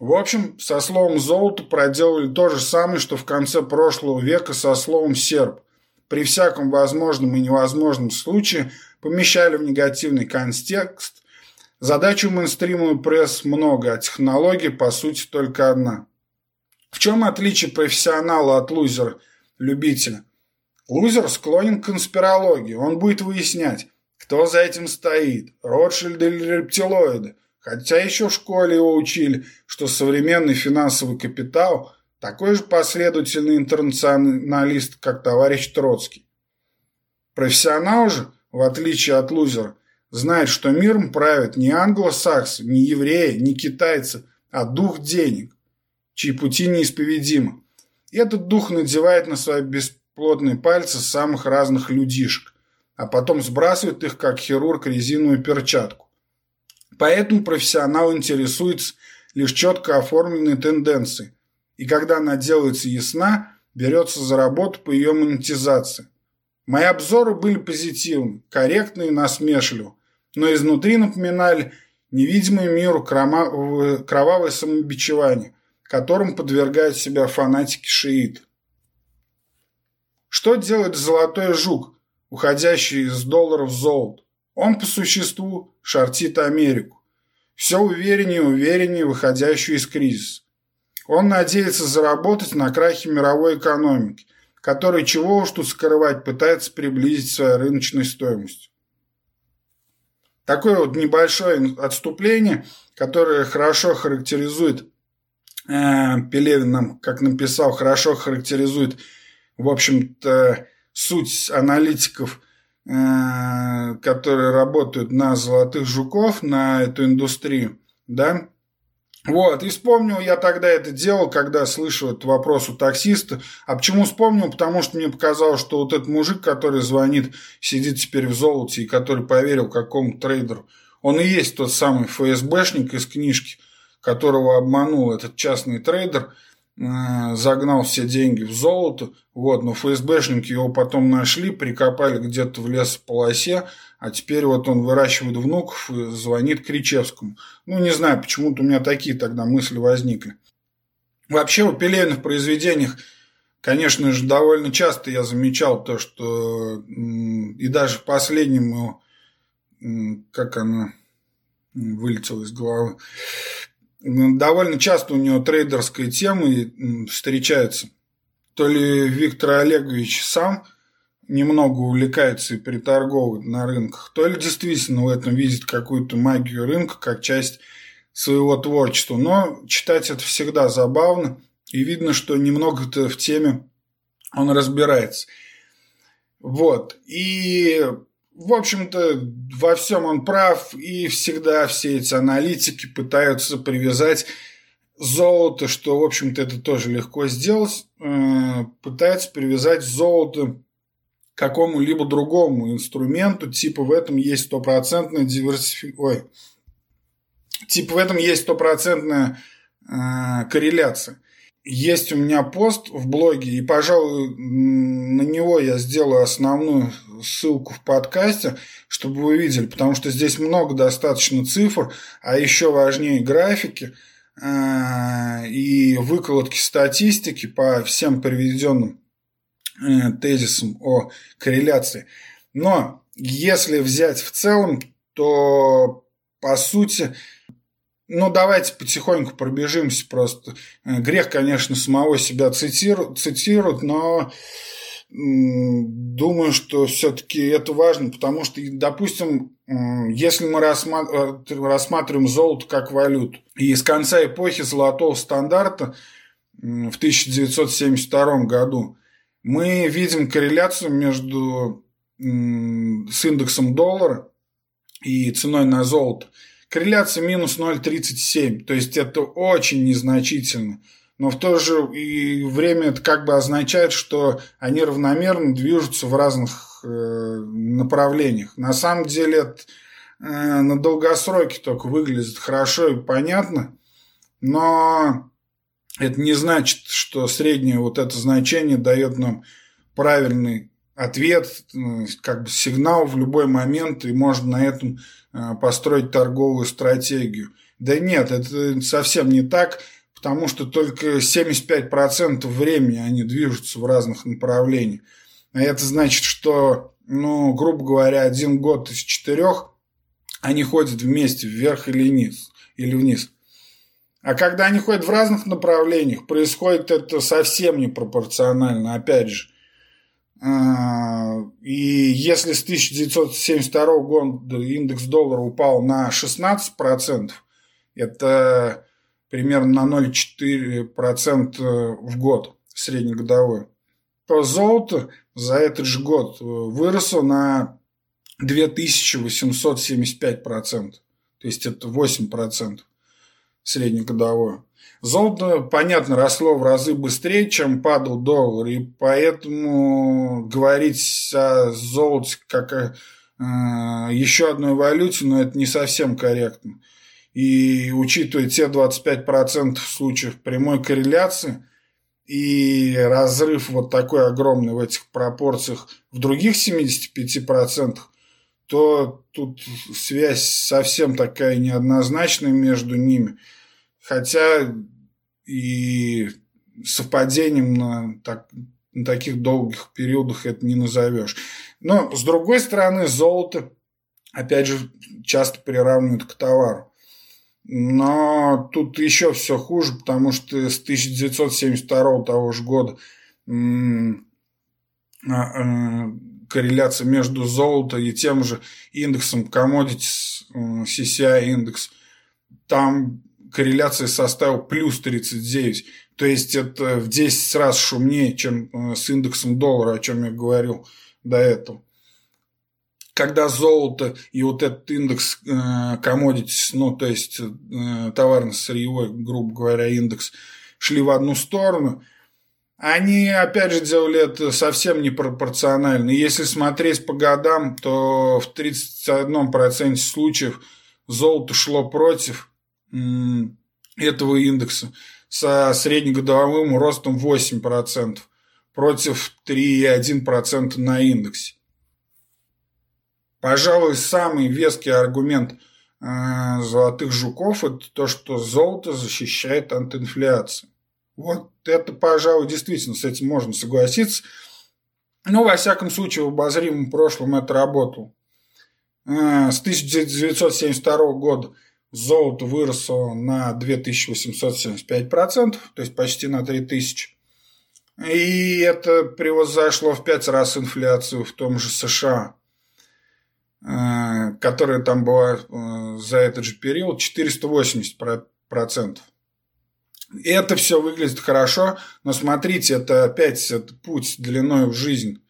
В общем, со словом «золото» проделали то же самое, что в конце прошлого века со словом «серб». При всяком возможном и невозможном случае помещали в негативный контекст. Задачу мейнстримовый пресс много, а технология, по сути, только одна. В чем отличие профессионала от лузера, любителя? Лузер склонен к конспирологии. Он будет выяснять, кто за этим стоит, Ротшильды или рептилоиды. Хотя еще в школе его учили, что современный финансовый капитал такой же последовательный интернационалист, как товарищ Троцкий. Профессионал же, в отличие от лузера, знает, что миром правят не англосаксы, не евреи, не китайцы, а дух денег чьи пути неисповедимы. И этот дух надевает на свои бесплотные пальцы самых разных людишек, а потом сбрасывает их, как хирург, резиновую перчатку. Поэтому профессионал интересуется лишь четко оформленной тенденцией, и когда она делается ясна, берется за работу по ее монетизации. Мои обзоры были позитивны, корректны и насмешливы, но изнутри напоминали невидимый миру кровавое самобичевание, которым подвергают себя фанатики шиит. Что делает золотой жук, уходящий из долларов в золото? Он по существу шортит Америку. Все увереннее и увереннее выходящую из кризиса. Он надеется заработать на крахе мировой экономики, который, чего уж тут скрывать, пытается приблизить свою рыночной стоимость. Такое вот небольшое отступление, которое хорошо характеризует Э, Пелевин нам, как написал, хорошо характеризует, в общем-то, суть аналитиков, которые работают на золотых жуков, на эту индустрию, да. Вот, и вспомнил я тогда это делал, когда слышал этот вопрос у таксиста. А почему вспомнил? Потому что мне показалось, что вот этот мужик, который звонит, сидит теперь в золоте и который поверил какому-то трейдеру, он и есть тот самый ФСБшник из книжки – которого обманул этот частный трейдер, э, загнал все деньги в золото, вот, но ФСБшники его потом нашли, прикопали где-то в лесополосе, а теперь вот он выращивает внуков и звонит Кричевскому. Ну, не знаю, почему-то у меня такие тогда мысли возникли. Вообще в произведениях, конечно же, довольно часто я замечал то, что и даже в последнем, как оно вылетело из головы, довольно часто у него трейдерская тема встречается. То ли Виктор Олегович сам немного увлекается и приторговывает на рынках, то ли действительно в этом видит какую-то магию рынка как часть своего творчества. Но читать это всегда забавно, и видно, что немного-то в теме он разбирается. Вот. И в общем-то, во всем он прав, и всегда все эти аналитики пытаются привязать золото, что, в общем-то, это тоже легко сделать, э, пытаются привязать золото к какому-либо другому инструменту, типа в этом есть стопроцентная диверсификация, типа в этом есть стопроцентная э, корреляция. Есть у меня пост в блоге, и, пожалуй, на него я сделаю основную ссылку в подкасте, чтобы вы видели, потому что здесь много достаточно цифр, а еще важнее графики э, и выкладки статистики по всем приведенным э, тезисам о корреляции. Но если взять в целом, то по сути ну, давайте потихоньку пробежимся просто. Э, грех, конечно, самого себя цитирует, цитирует но думаю, что все-таки это важно, потому что, допустим, если мы э, рассматриваем золото как валюту, и с конца эпохи золотого стандарта в 1972 году мы видим корреляцию между с индексом доллара и ценой на золото – Корреляция минус 0,37, то есть это очень незначительно. но в то же и время это как бы означает, что они равномерно движутся в разных э, направлениях. На самом деле это э, на долгосроке только выглядит хорошо и понятно, но это не значит, что среднее вот это значение дает нам правильный ответ, э, как бы сигнал в любой момент, и можно на этом э, построить торговую стратегию. Да нет, это совсем не так, потому что только 75% времени они движутся в разных направлениях. А это значит, что, ну, грубо говоря, один год из четырех они ходят вместе вверх или вниз. Или вниз. А когда они ходят в разных направлениях, происходит это совсем непропорционально, опять же. А, и если с 1972 года индекс доллара упал на 16%, это примерно на 0,4% в год среднегодовой, то золото за этот же год выросло на 2875%. То есть это 8% среднегодовое. Золото, понятно, росло в разы быстрее, чем падал доллар, и поэтому говорить о золоте как о э, еще одной валюте, но это не совсем корректно. И учитывая те 25% случаев прямой корреляции и разрыв вот такой огромный в этих пропорциях в других 75%, то тут связь совсем такая неоднозначная между ними – Хотя и совпадением на, так, на таких долгих периодах это не назовешь. Но, с другой стороны, золото, опять же, часто приравнивают к товару. Но тут еще все хуже, потому что с 1972 того же года а, а, корреляция между золотом и тем же индексом commodities, CCI индекс, там корреляция составила плюс 39. То есть это в 10 раз шумнее, чем э, с индексом доллара, о чем я говорил до этого. Когда золото и вот этот индекс э, commodities, ну то есть э, товарно-сырьевой, грубо говоря, индекс, шли в одну сторону, они, опять же, делали это совсем непропорционально. Если смотреть по годам, то в 31% случаев золото шло против, этого индекса со среднегодовым ростом 8% против 3,1% на индексе. Пожалуй, самый веский аргумент э, золотых жуков – это то, что золото защищает от инфляции. Вот это, пожалуй, действительно с этим можно согласиться. Но, во всяком случае, в обозримом прошлом это работало. Э, с 1972 года – Золото выросло на 2875%, то есть почти на 3000. И это превзошло в 5 раз инфляцию в том же США, э, которая там была э, за этот же период 480%. Это все выглядит хорошо, но смотрите, это опять это путь длиной в жизнь.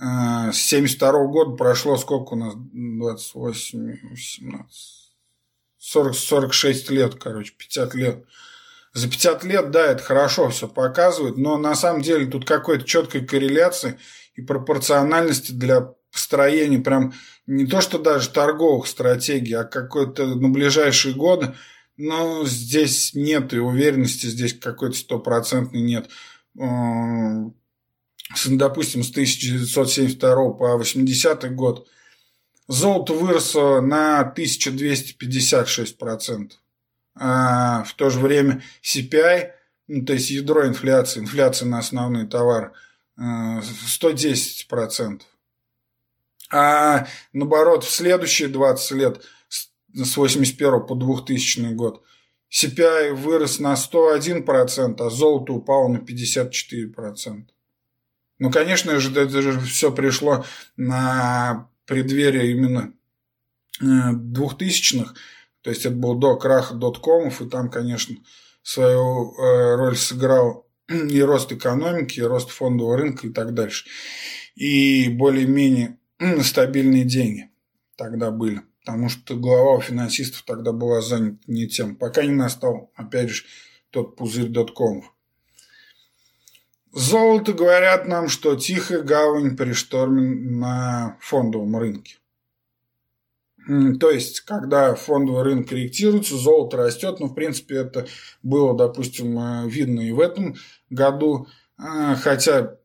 Э, с 72 года прошло сколько у нас? 28, 18, 40-46 лет, короче, 50 лет. За 50 лет, да, это хорошо все показывает, но на самом деле тут какой-то четкой корреляции и пропорциональности для построения прям не то, что даже торговых стратегий, а какой-то на ближайшие годы, но здесь нет и уверенности, здесь какой-то стопроцентной нет. Допустим, с 1972 по 80 год – Золото выросло на 1256%. А в то же время CPI, ну, то есть ядро инфляции, инфляция на основные товары, 110%. А наоборот, в следующие 20 лет, с 81 по 2000 год, CPI вырос на 101%, а золото упало на 54%. Ну, конечно же, это же все пришло на преддверия именно э, двухтысячных, то есть это был до краха доткомов, и там, конечно, свою э, роль сыграл и рост экономики, и рост фондового рынка и так дальше. И более-менее стабильные деньги тогда были. Потому что глава у финансистов тогда была занята не тем, пока не настал, опять же, тот пузырь доткомов. Золото говорят нам, что тихая гавань при шторме на фондовом рынке. То есть, когда фондовый рынок корректируется, золото растет, но, в принципе, это было, допустим, э, видно и в этом году, а, хотя,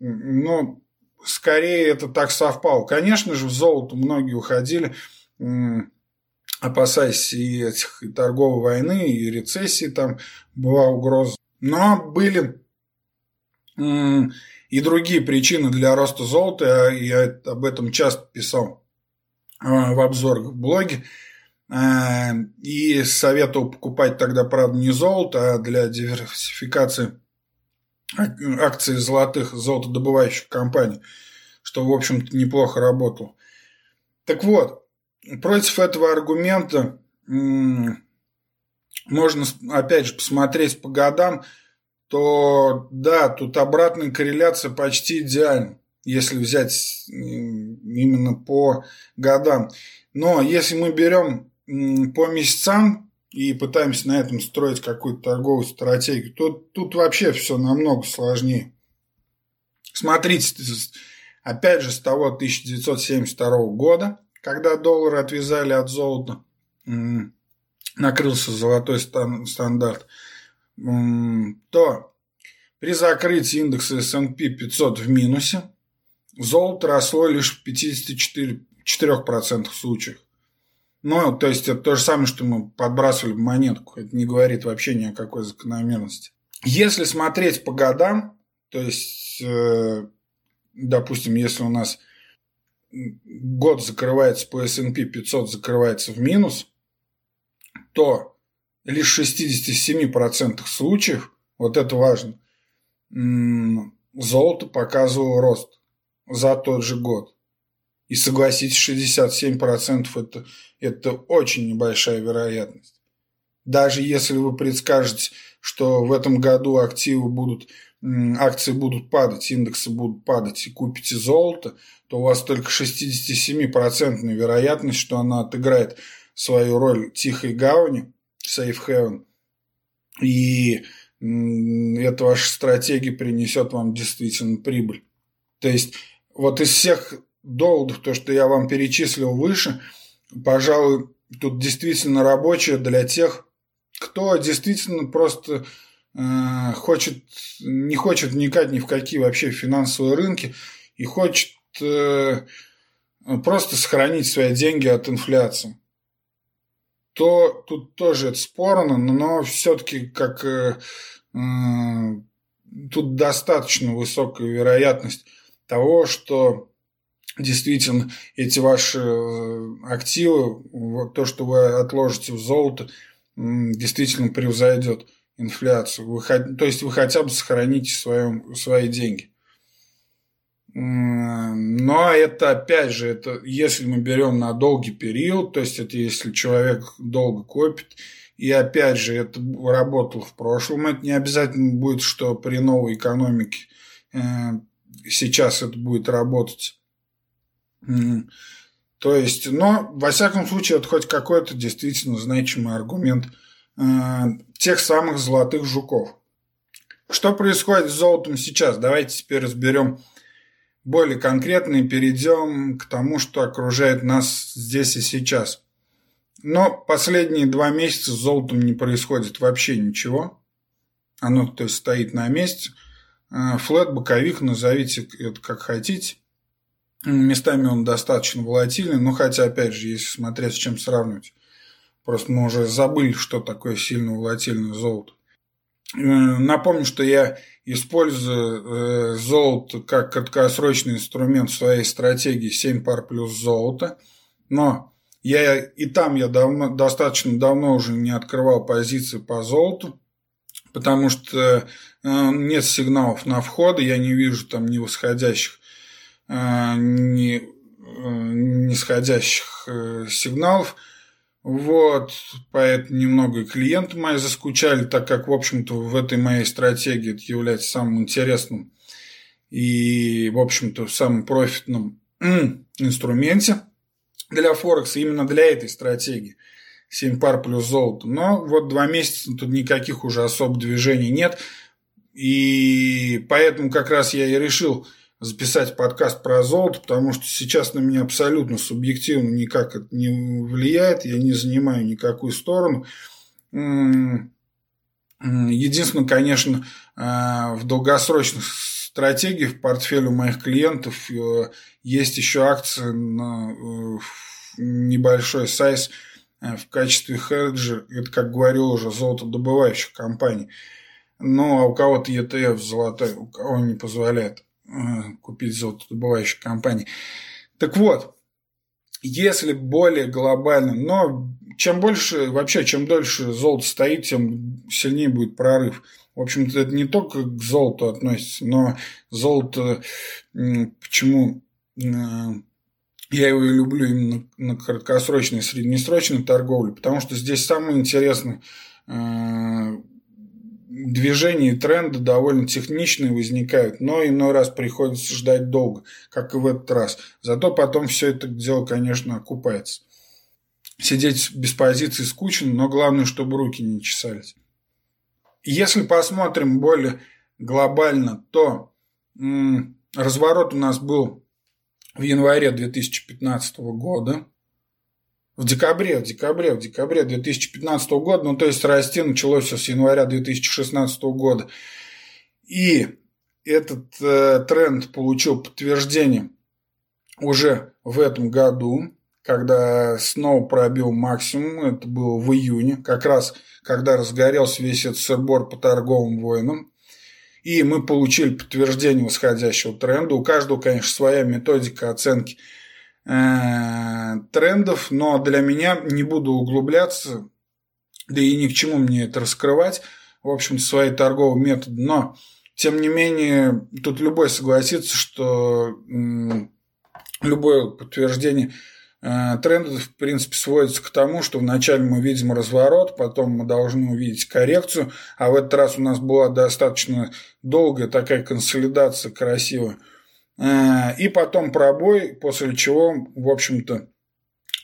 ну, скорее это так совпало. Конечно же, в золото многие уходили, опасаясь и этих и торговой войны, и рецессии, там была угроза. Но были и другие причины для роста золота, я об этом часто писал а, в обзорах в блоге. А, и советовал покупать тогда, правда, не золото, а для диверсификации акций золотых золотодобывающих компаний, что, в общем-то, неплохо работало. Так вот, против этого аргумента можно, опять же, посмотреть по годам, то да, тут обратная корреляция почти идеальна если взять именно по годам. Но если мы берем по месяцам и пытаемся на этом строить какую-то торговую стратегию, то тут вообще все намного сложнее. Смотрите, опять же, с того 1972 года, когда доллар отвязали от золота, накрылся золотой стандарт, то при закрытии индекса S&P 500 в минусе Золото росло лишь в 54% случаев. Ну, то есть это то же самое, что мы подбрасывали монетку. Это не говорит вообще ни о какой закономерности. Если смотреть по годам, то есть, э, допустим, если у нас год закрывается по S&P 500 закрывается в минус, то лишь в 67% случаев, вот это важно, золото показывало рост за тот же год. И согласитесь, 67% это, это очень небольшая вероятность. Даже если вы предскажете, что в этом году активы будут, акции будут падать, индексы будут падать и купите золото, то у вас только 67% вероятность, что она отыграет свою роль тихой гавани, safe haven, и эта ваша стратегия принесет вам действительно прибыль. То есть вот из всех доводов, то, что я вам перечислил выше, пожалуй, тут действительно рабочее для тех, кто действительно просто хочет, не хочет вникать ни в какие вообще финансовые рынки и хочет э, просто сохранить свои деньги от инфляции. То тут тоже это спорно, но все-таки как э, э, тут достаточно высокая вероятность того, что действительно эти ваши э, активы, то, что вы отложите в золото, действительно превзойдет инфляцию. Вы, то есть вы хотя бы сохраните своем, свои деньги. Но это, опять же, это если мы берем на долгий период, то есть это если человек долго копит, и опять же, это работало в прошлом, это не обязательно будет, что при новой экономике э, сейчас это будет работать. То есть, но, во всяком случае, это хоть какой-то действительно значимый аргумент э, тех самых золотых жуков. Что происходит с золотом сейчас? Давайте теперь разберем более конкретно и перейдем к тому, что окружает нас здесь и сейчас. Но последние два месяца с золотом не происходит вообще ничего. Оно то есть стоит на месте – Э, флет, боковик, назовите это как хотите. Местами он достаточно волатильный, но хотя, опять же, если смотреть, с чем сравнивать. Просто мы уже забыли, что такое сильно волатильное золото. Э, напомню, что я использую э, золото как краткосрочный инструмент в своей стратегии 7 пар плюс золото. Но я и там я давно, достаточно давно уже не открывал позиции по золоту потому что э, нет сигналов на входы, я не вижу там ни восходящих, ни нисходящих сигналов. Вот, поэтому немного и клиенты мои заскучали, так как, в общем-то, в этой моей стратегии это является самым интересным и, в общем-то, самым профитным инструменте для Форекса именно для этой стратегии – 7 пар плюс золото. Но вот два месяца тут никаких уже особо движений нет. И поэтому как раз я и решил записать подкаст про золото, потому что сейчас на меня абсолютно субъективно никак это не влияет, я не занимаю никакую сторону. Единственное, конечно, э, в долгосрочных стратегиях в портфеле у моих клиентов э, есть еще акции на э, небольшой сайз в качестве хеджа. Это, как говорил уже, золотодобывающих компаний. Ну, а у кого-то ETF золотой, у кого не позволяет купить золотодобывающих компаний. Так вот, если более глобально, но чем больше, вообще, чем дольше золото стоит, тем сильнее будет прорыв. В общем-то, это не только к золоту относится, но золото, почему э, я его и люблю именно на краткосрочной и среднесрочной торговле, потому что здесь самое интересное э, движения и тренды довольно техничные возникают, но иной раз приходится ждать долго, как и в этот раз. Зато потом все это дело, конечно, окупается. Сидеть без позиции скучно, но главное, чтобы руки не чесались. Если посмотрим более глобально, то разворот у нас был в январе 2015 года. В декабре, в декабре, в декабре 2015 года, ну то есть расти началось все с января 2016 года. И этот э, тренд получил подтверждение уже в этом году когда снова пробил максимум, это было в июне, как раз когда разгорелся весь этот сырбор по торговым войнам. И мы получили подтверждение восходящего тренда. У каждого, конечно, своя методика оценки трендов, но для меня не буду углубляться, да и ни к чему мне это раскрывать, в общем свои торговые методы. Но, тем не менее, тут любой согласится, что любое подтверждение – Э, тренд, в принципе, сводится к тому, что вначале мы видим разворот, потом мы должны увидеть коррекцию, а в этот раз у нас была достаточно долгая такая консолидация красивая. Э, и потом пробой, после чего, в общем-то,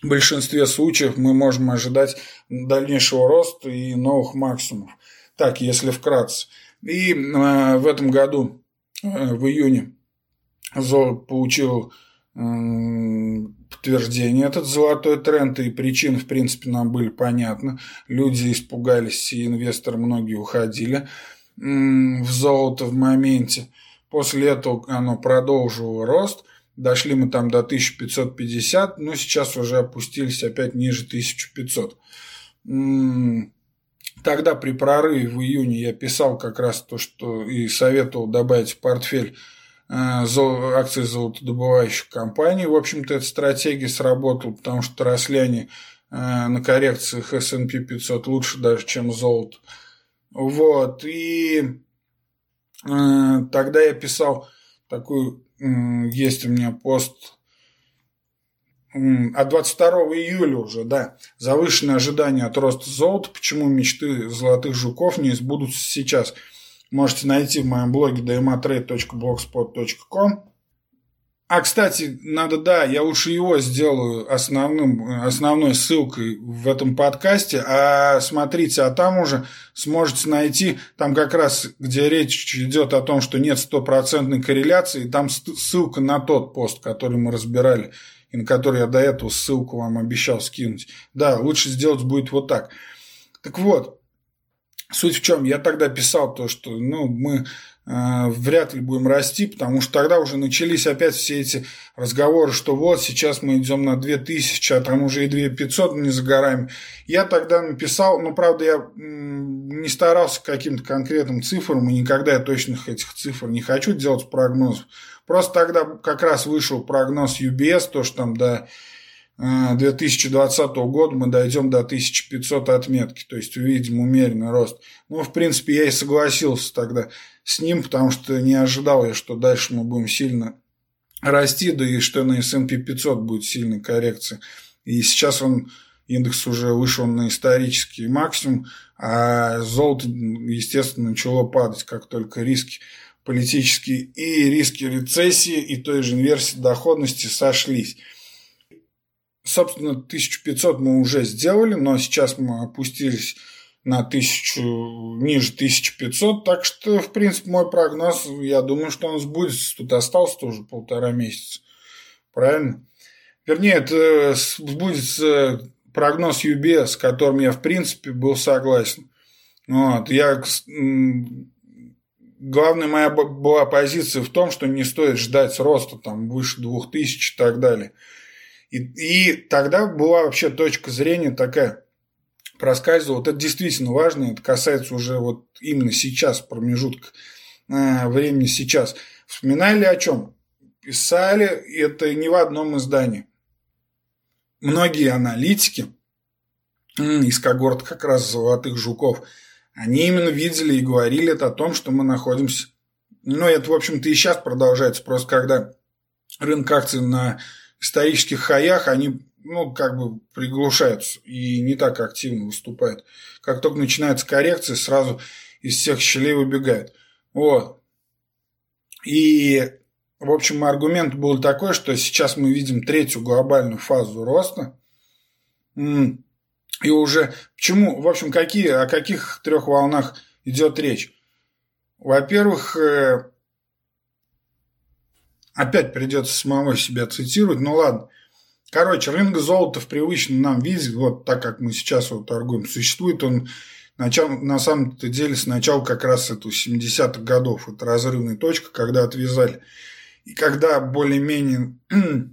в большинстве случаев мы можем ожидать дальнейшего роста и новых максимумов. Так, если вкратце. И э, в этом году, в июне, Золото получил подтверждение этот золотой тренд, и причины, в принципе, нам были понятны. Люди испугались, и инвесторы многие уходили в золото в моменте. После этого оно продолжило рост. Дошли мы там до 1550, но сейчас уже опустились опять ниже 1500. Тогда при прорыве в июне я писал как раз то, что и советовал добавить в портфель Э, акции золотодобывающих компаний. В общем-то, эта стратегия сработала, потому что росли они э, на коррекциях S&P 500 лучше даже, чем золото. Вот. И тогда я писал такой, есть у меня пост. От 22 июля уже, да, завышенные ожидания от роста золота, почему мечты золотых жуков не сбудутся сейчас – можете найти в моем блоге dmatrade.blogspot.com. А, кстати, надо, да, я лучше его сделаю основным, основной ссылкой в этом подкасте, а смотрите, а там уже сможете найти, там как раз, где речь идет о том, что нет стопроцентной корреляции, там ссылка на тот пост, который мы разбирали, и на который я до этого ссылку вам обещал скинуть. Да, лучше сделать будет вот так. Так вот, Суть в чем? Я тогда писал то, что ну, мы вряд ли будем расти, потому что тогда уже начались опять все эти разговоры, что вот сейчас мы идем на 2000, а там уже и 2500 не за горами. Я тогда написал, ну, правда, я не старался к каким-то конкретным цифрам, и никогда я точных этих цифр не хочу делать прогноз. Просто тогда как раз вышел прогноз UBS, то, что там до 2020 года мы дойдем до 1500 отметки, то есть увидим умеренный рост. Ну, в принципе, я и согласился тогда с ним, потому что не ожидал я, что дальше мы будем сильно расти, да и что на S&P 500 будет сильной коррекция. И сейчас он, индекс уже вышел на исторический максимум, а золото, естественно, начало падать, как только риски политические и риски рецессии и той же инверсии доходности сошлись. Собственно, 1500 мы уже сделали, но сейчас мы опустились на тысячу, ниже 1500, так что, в принципе, мой прогноз, я думаю, что он сбудется. Тут осталось тоже полтора месяца. Правильно? Вернее, это сбудется прогноз UBS, с которым я, в принципе, был согласен. Вот. Я, главная моя была позиция в том, что не стоит ждать роста там, выше 2000 и так далее. И, и тогда была вообще точка зрения такая, проскальзывала. Вот это действительно важно, это касается уже вот именно сейчас, промежутка э, времени сейчас. Вспоминали о чем? Писали это не в одном издании. Многие аналитики из когорт как раз золотых жуков – они именно видели и говорили это о том, что мы находимся... Ну, это, в общем-то, и сейчас продолжается. Просто когда рынок акций на исторических хаях, они, ну, как бы приглушаются и не так активно выступают. Как только начинается коррекция, сразу из всех щелей выбегают. Вот. И, в общем, аргумент был такой, что сейчас мы видим третью глобальную фазу роста. И уже почему, в общем, какие, о каких трех волнах идет речь? Во-первых, э, опять придется самого себя цитировать, ну ладно. Короче, рынок золота в привычном нам виде, вот так как мы сейчас вот торгуем, существует он начал, на самом-то деле с начала как раз это 70-х годов. Это разрывная точка, когда отвязали. И когда более-менее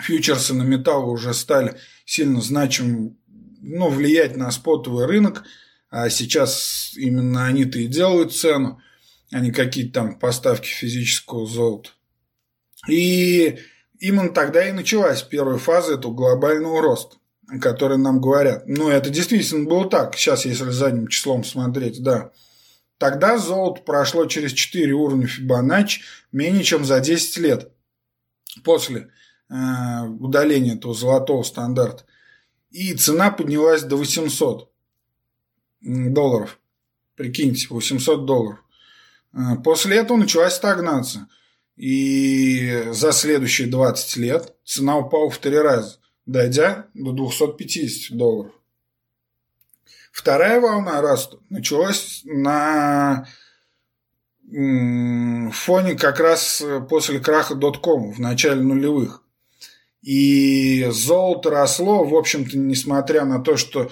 фьючерсы на металл уже стали сильно значимым ну, влиять на спотовый рынок, а сейчас именно они-то и делают цену, а не какие-то там поставки физического золота. И именно тогда и началась первая фаза этого глобального роста, о которой нам говорят. Ну, это действительно было так. Сейчас, если задним числом смотреть, да. Тогда золото прошло через 4 уровня Фибоначчи менее чем за 10 лет после э, удаления этого золотого стандарта и цена поднялась до 800 долларов. Прикиньте, 800 долларов. А, после этого началась стагнация. И за следующие 20 лет цена упала в три раза, дойдя до 250 долларов. Вторая волна роста началась на фоне как раз после краха доткома в начале нулевых. И золото росло, в общем-то, несмотря на то, что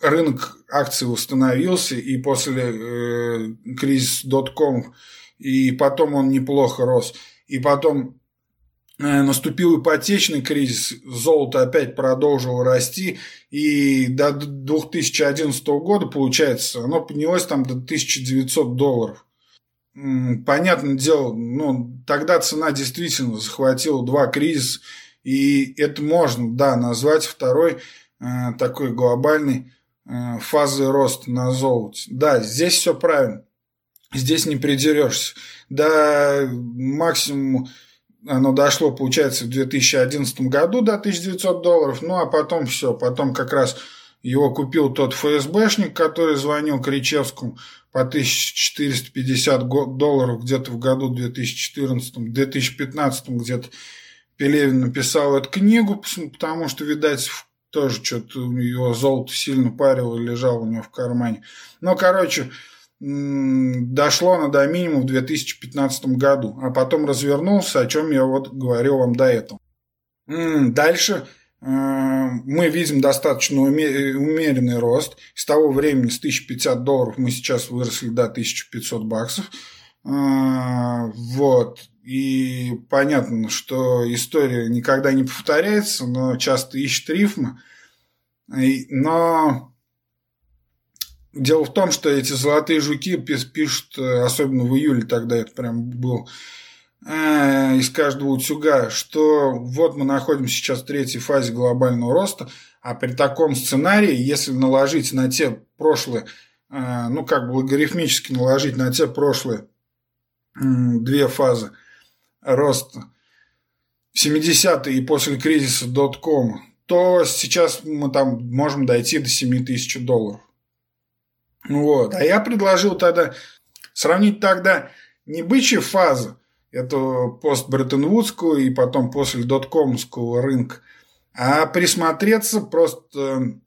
рынок акций восстановился, и после э, кризиса доткомов, и потом он неплохо рос, и потом э, наступил ипотечный кризис, золото опять продолжило расти, и до 2011 года, получается, оно поднялось там до 1900 долларов понятное дело, ну, тогда цена действительно захватила два кризиса, и это можно, да, назвать второй э, такой глобальной э, фазой роста на золоте. Да, здесь все правильно. Здесь не придерешься. До максимум оно дошло, получается, в 2011 году до 1900 долларов, ну а потом все, потом как раз его купил тот ФСБшник, который звонил Кричевскому по 1450 долларов где-то в году 2014-2015 где-то Пелевин написал эту книгу, потому что, видать, тоже что-то его золото сильно парило, лежало у него в кармане. Но, короче, дошло оно до минимума в 2015 году, а потом развернулся, о чем я вот говорил вам до этого. Дальше Э, мы видим достаточно умеренный рост. С того времени, с 1050 долларов, мы сейчас выросли до 1500 баксов. Э, вот. И понятно, что история никогда не повторяется, но часто ищет рифмы. Но дело в том, что эти золотые жуки пишут, э, особенно в июле, тогда это прям был Э, из каждого утюга, что вот мы находимся сейчас в третьей фазе глобального роста, а при таком сценарии, если наложить на те прошлые, э, ну как бы логарифмически наложить на те прошлые две фазы роста, 70-е и после кризиса .com, то сейчас мы там можем дойти до 7 тысяч долларов. Вот. А я предложил тогда сравнить тогда не бычья фаза, это пост Бреттон-Вудскую и потом после доткомского рынка, а присмотреться просто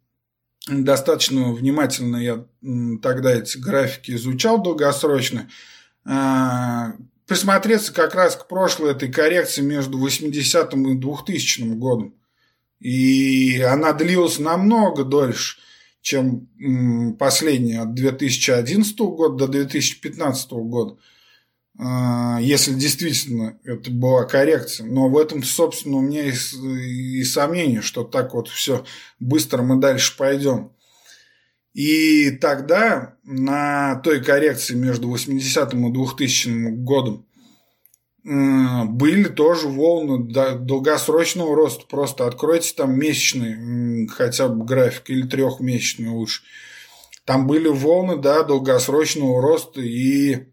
достаточно внимательно я тогда эти графики изучал долгосрочно, а, присмотреться как раз к прошлой этой коррекции между 80-м и 2000 годом. И она длилась намного дольше, чем последняя от 2011 года до 2015 года. А, если действительно это была коррекция. Но в этом, собственно, у меня и, и сомнения, что так вот все быстро мы дальше пойдем. И тогда на той коррекции между 80-м и 2000 годом были тоже волны долгосрочного роста. Просто откройте там месячный хотя бы график или трехмесячный лучше. Там были волны, да, долгосрочного роста и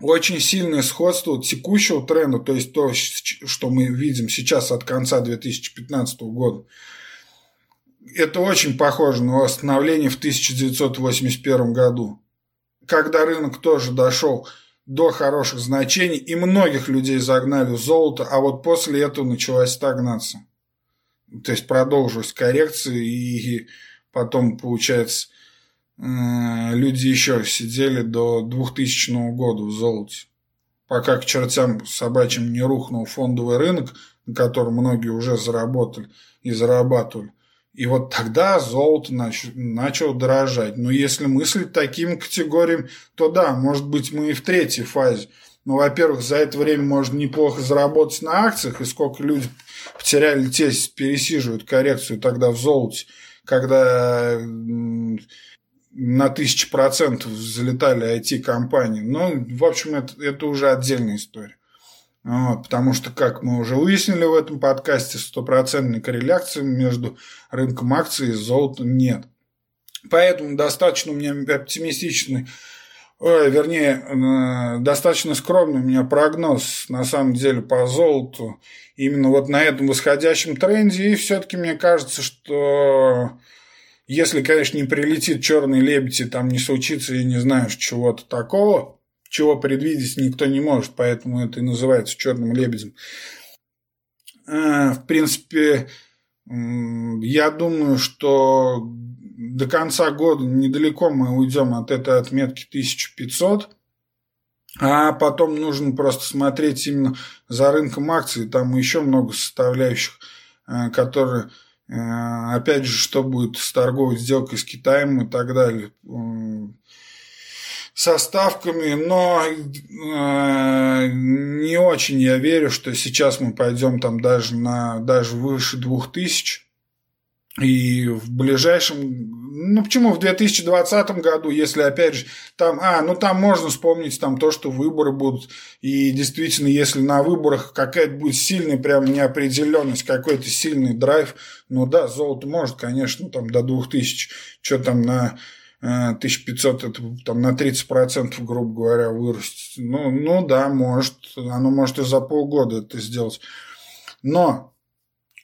очень сильное сходство текущего тренда, то есть то, что мы видим сейчас от конца 2015 года. Это очень похоже на восстановление в 1981 году, когда рынок тоже дошел до хороших значений, и многих людей загнали в золото, а вот после этого началась стагнация. То есть продолжилась коррекция, и потом, получается, Э, люди еще сидели до 2000 года в золоте. Пока к чертям собачьим не рухнул фондовый рынок, на котором многие уже заработали и зарабатывали. И вот тогда золото нач... начало дорожать. Но если мыслить таким категориям, то да, может быть, мы и в третьей фазе. Но, во-первых, за это время можно неплохо заработать на акциях, и сколько люди потеряли те, пересиживают коррекцию тогда в золоте, когда на тысячу процентов залетали IT-компании. Но, в общем, это, это уже отдельная история. Вот, потому что, как мы уже выяснили в этом подкасте, стопроцентной корреляции между рынком акций и золотом нет. Поэтому достаточно у меня оптимистичный, ой, вернее, э, достаточно скромный у меня прогноз, на самом деле, по золоту. Именно вот на этом восходящем тренде. И все-таки мне кажется, что если, конечно, не прилетит черный лебедь и там не случится, я не знаю, чего-то такого, чего предвидеть никто не может, поэтому это и называется черным лебедем. А, в принципе, я думаю, что до конца года недалеко мы уйдем от этой отметки 1500. А потом нужно просто смотреть именно за рынком акций. Там еще много составляющих, а, которые Э, опять же, что будет с торговой сделкой с Китаем и так далее. Со ставками, но э, не очень я верю, что сейчас мы пойдем там даже на даже выше 2000 и в ближайшем, ну почему в 2020 году, если опять же там, а, ну там можно вспомнить там то, что выборы будут, и действительно, если на выборах какая-то будет сильная прям неопределенность, какой-то сильный драйв, ну да, золото может, конечно, там до 2000, что там на 1500, э, это там на 30%, грубо говоря, вырастет. Ну, ну да, может, оно может и за полгода это сделать. Но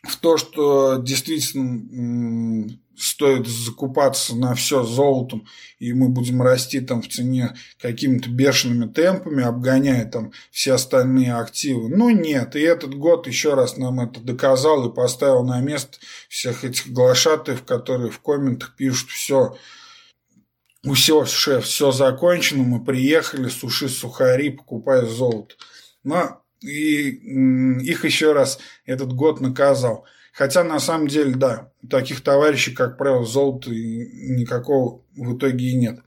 в то, что действительно стоит закупаться на все золотом, и мы будем расти там в цене какими-то бешеными темпами, обгоняя там все остальные активы. Ну нет, и этот год еще раз нам это доказал и поставил на место всех этих глашатаев, которые в комментах пишут все, все, шеф, все закончено, мы приехали, суши сухари, покупай золото. Но и их еще раз этот год наказал. Хотя на самом деле, да, таких товарищей, как правило, золота никакого в итоге и нет.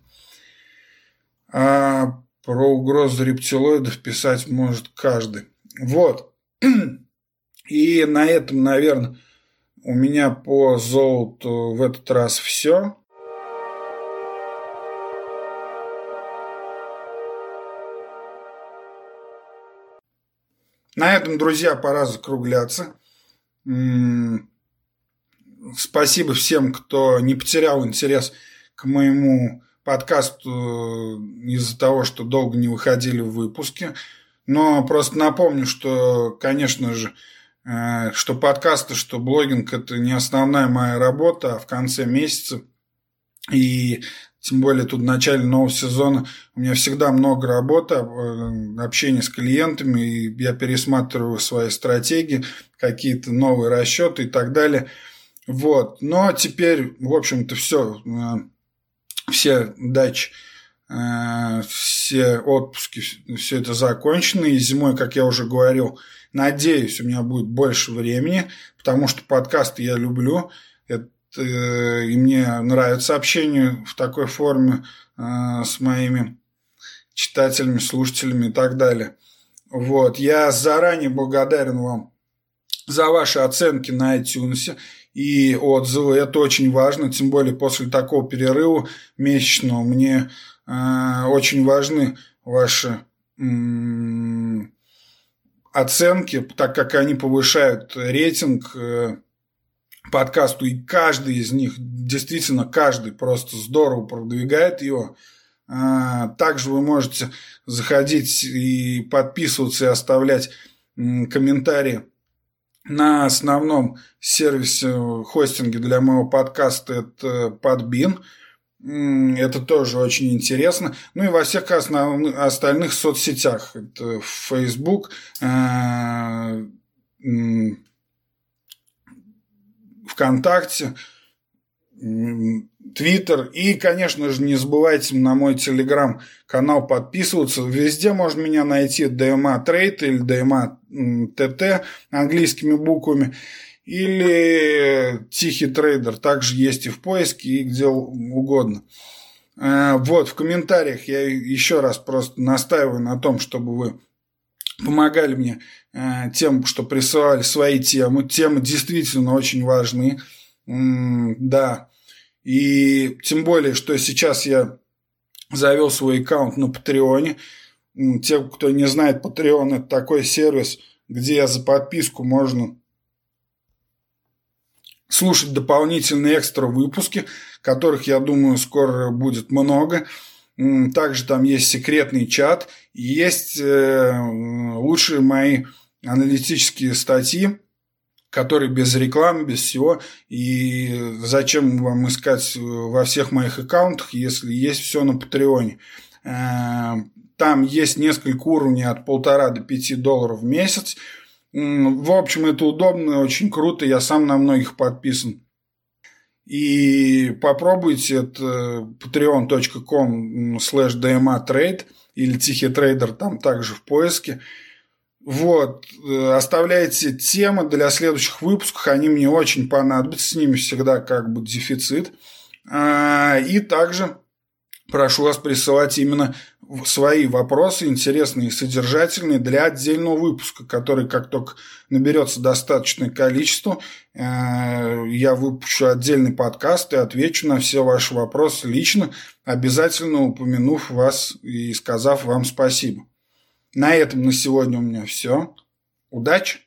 А про угрозу рептилоидов писать может каждый. Вот. И на этом, наверное, у меня по золоту в этот раз все. На этом, друзья, пора закругляться. Спасибо всем, кто не потерял интерес к моему подкасту из-за того, что долго не выходили в выпуске. Но просто напомню, что, конечно же, э, что подкасты, что блогинг – это не основная моя работа, а в конце месяца. И тем более тут в начале нового сезона у меня всегда много работы, э, общения с клиентами, и я пересматриваю свои стратегии, какие-то новые расчеты и так далее. Вот. Но теперь, в общем-то, все, все дачи, все отпуски, все это закончено. И зимой, как я уже говорил, надеюсь, у меня будет больше времени, потому что подкасты я люблю. Это, и мне нравится общение в такой форме с моими читателями, слушателями и так далее. Вот. Я заранее благодарен вам за ваши оценки на iTunes и отзывы. Это очень важно, тем более после такого перерыва месячного. Мне э, очень важны ваши э, оценки, так как они повышают рейтинг э, подкасту, и каждый из них, действительно каждый просто здорово продвигает его. А, также вы можете заходить и подписываться и оставлять комментарии на основном сервисе хостинге для моего подкаста это Podbean. Это тоже очень интересно. Ну и во всех основных, остальных соцсетях. Это Facebook, э, ВКонтакте, Твиттер. И, конечно же, не забывайте на мой телеграм-канал подписываться. Везде можно меня найти DMA Trade или DMA TT английскими буквами. Или Тихий трейдер. Также есть и в поиске, и где угодно. Э, вот, в комментариях я еще раз просто настаиваю на том, чтобы вы помогали мне э, тем, что присылали свои темы. Темы действительно очень важны. Да, и тем более, что сейчас я завел свой аккаунт на Патреоне. Те, кто не знает, Patreon – это такой сервис, где за подписку можно слушать дополнительные экстра выпуски, которых, я думаю, скоро будет много. Также там есть секретный чат, есть э, лучшие мои аналитические статьи, который без рекламы, без всего. И зачем вам искать во всех моих аккаунтах, если есть все на Патреоне. Э, там есть несколько уровней от полтора до пяти долларов в месяц. В общем, это удобно, очень круто. Я сам на многих подписан. И попробуйте, это patreon.com slash dma trade или тихий трейдер там также в поиске. Вот, э, оставляйте темы для следующих выпусков, они мне очень понадобятся, с ними всегда как бы дефицит. А, и также прошу вас присылать именно свои вопросы, интересные и содержательные, для отдельного выпуска, который, как только наберется достаточное количество, э, я выпущу отдельный подкаст и отвечу на все ваши вопросы лично, обязательно упомянув вас и сказав вам спасибо. На этом на сегодня у меня все. Удачи!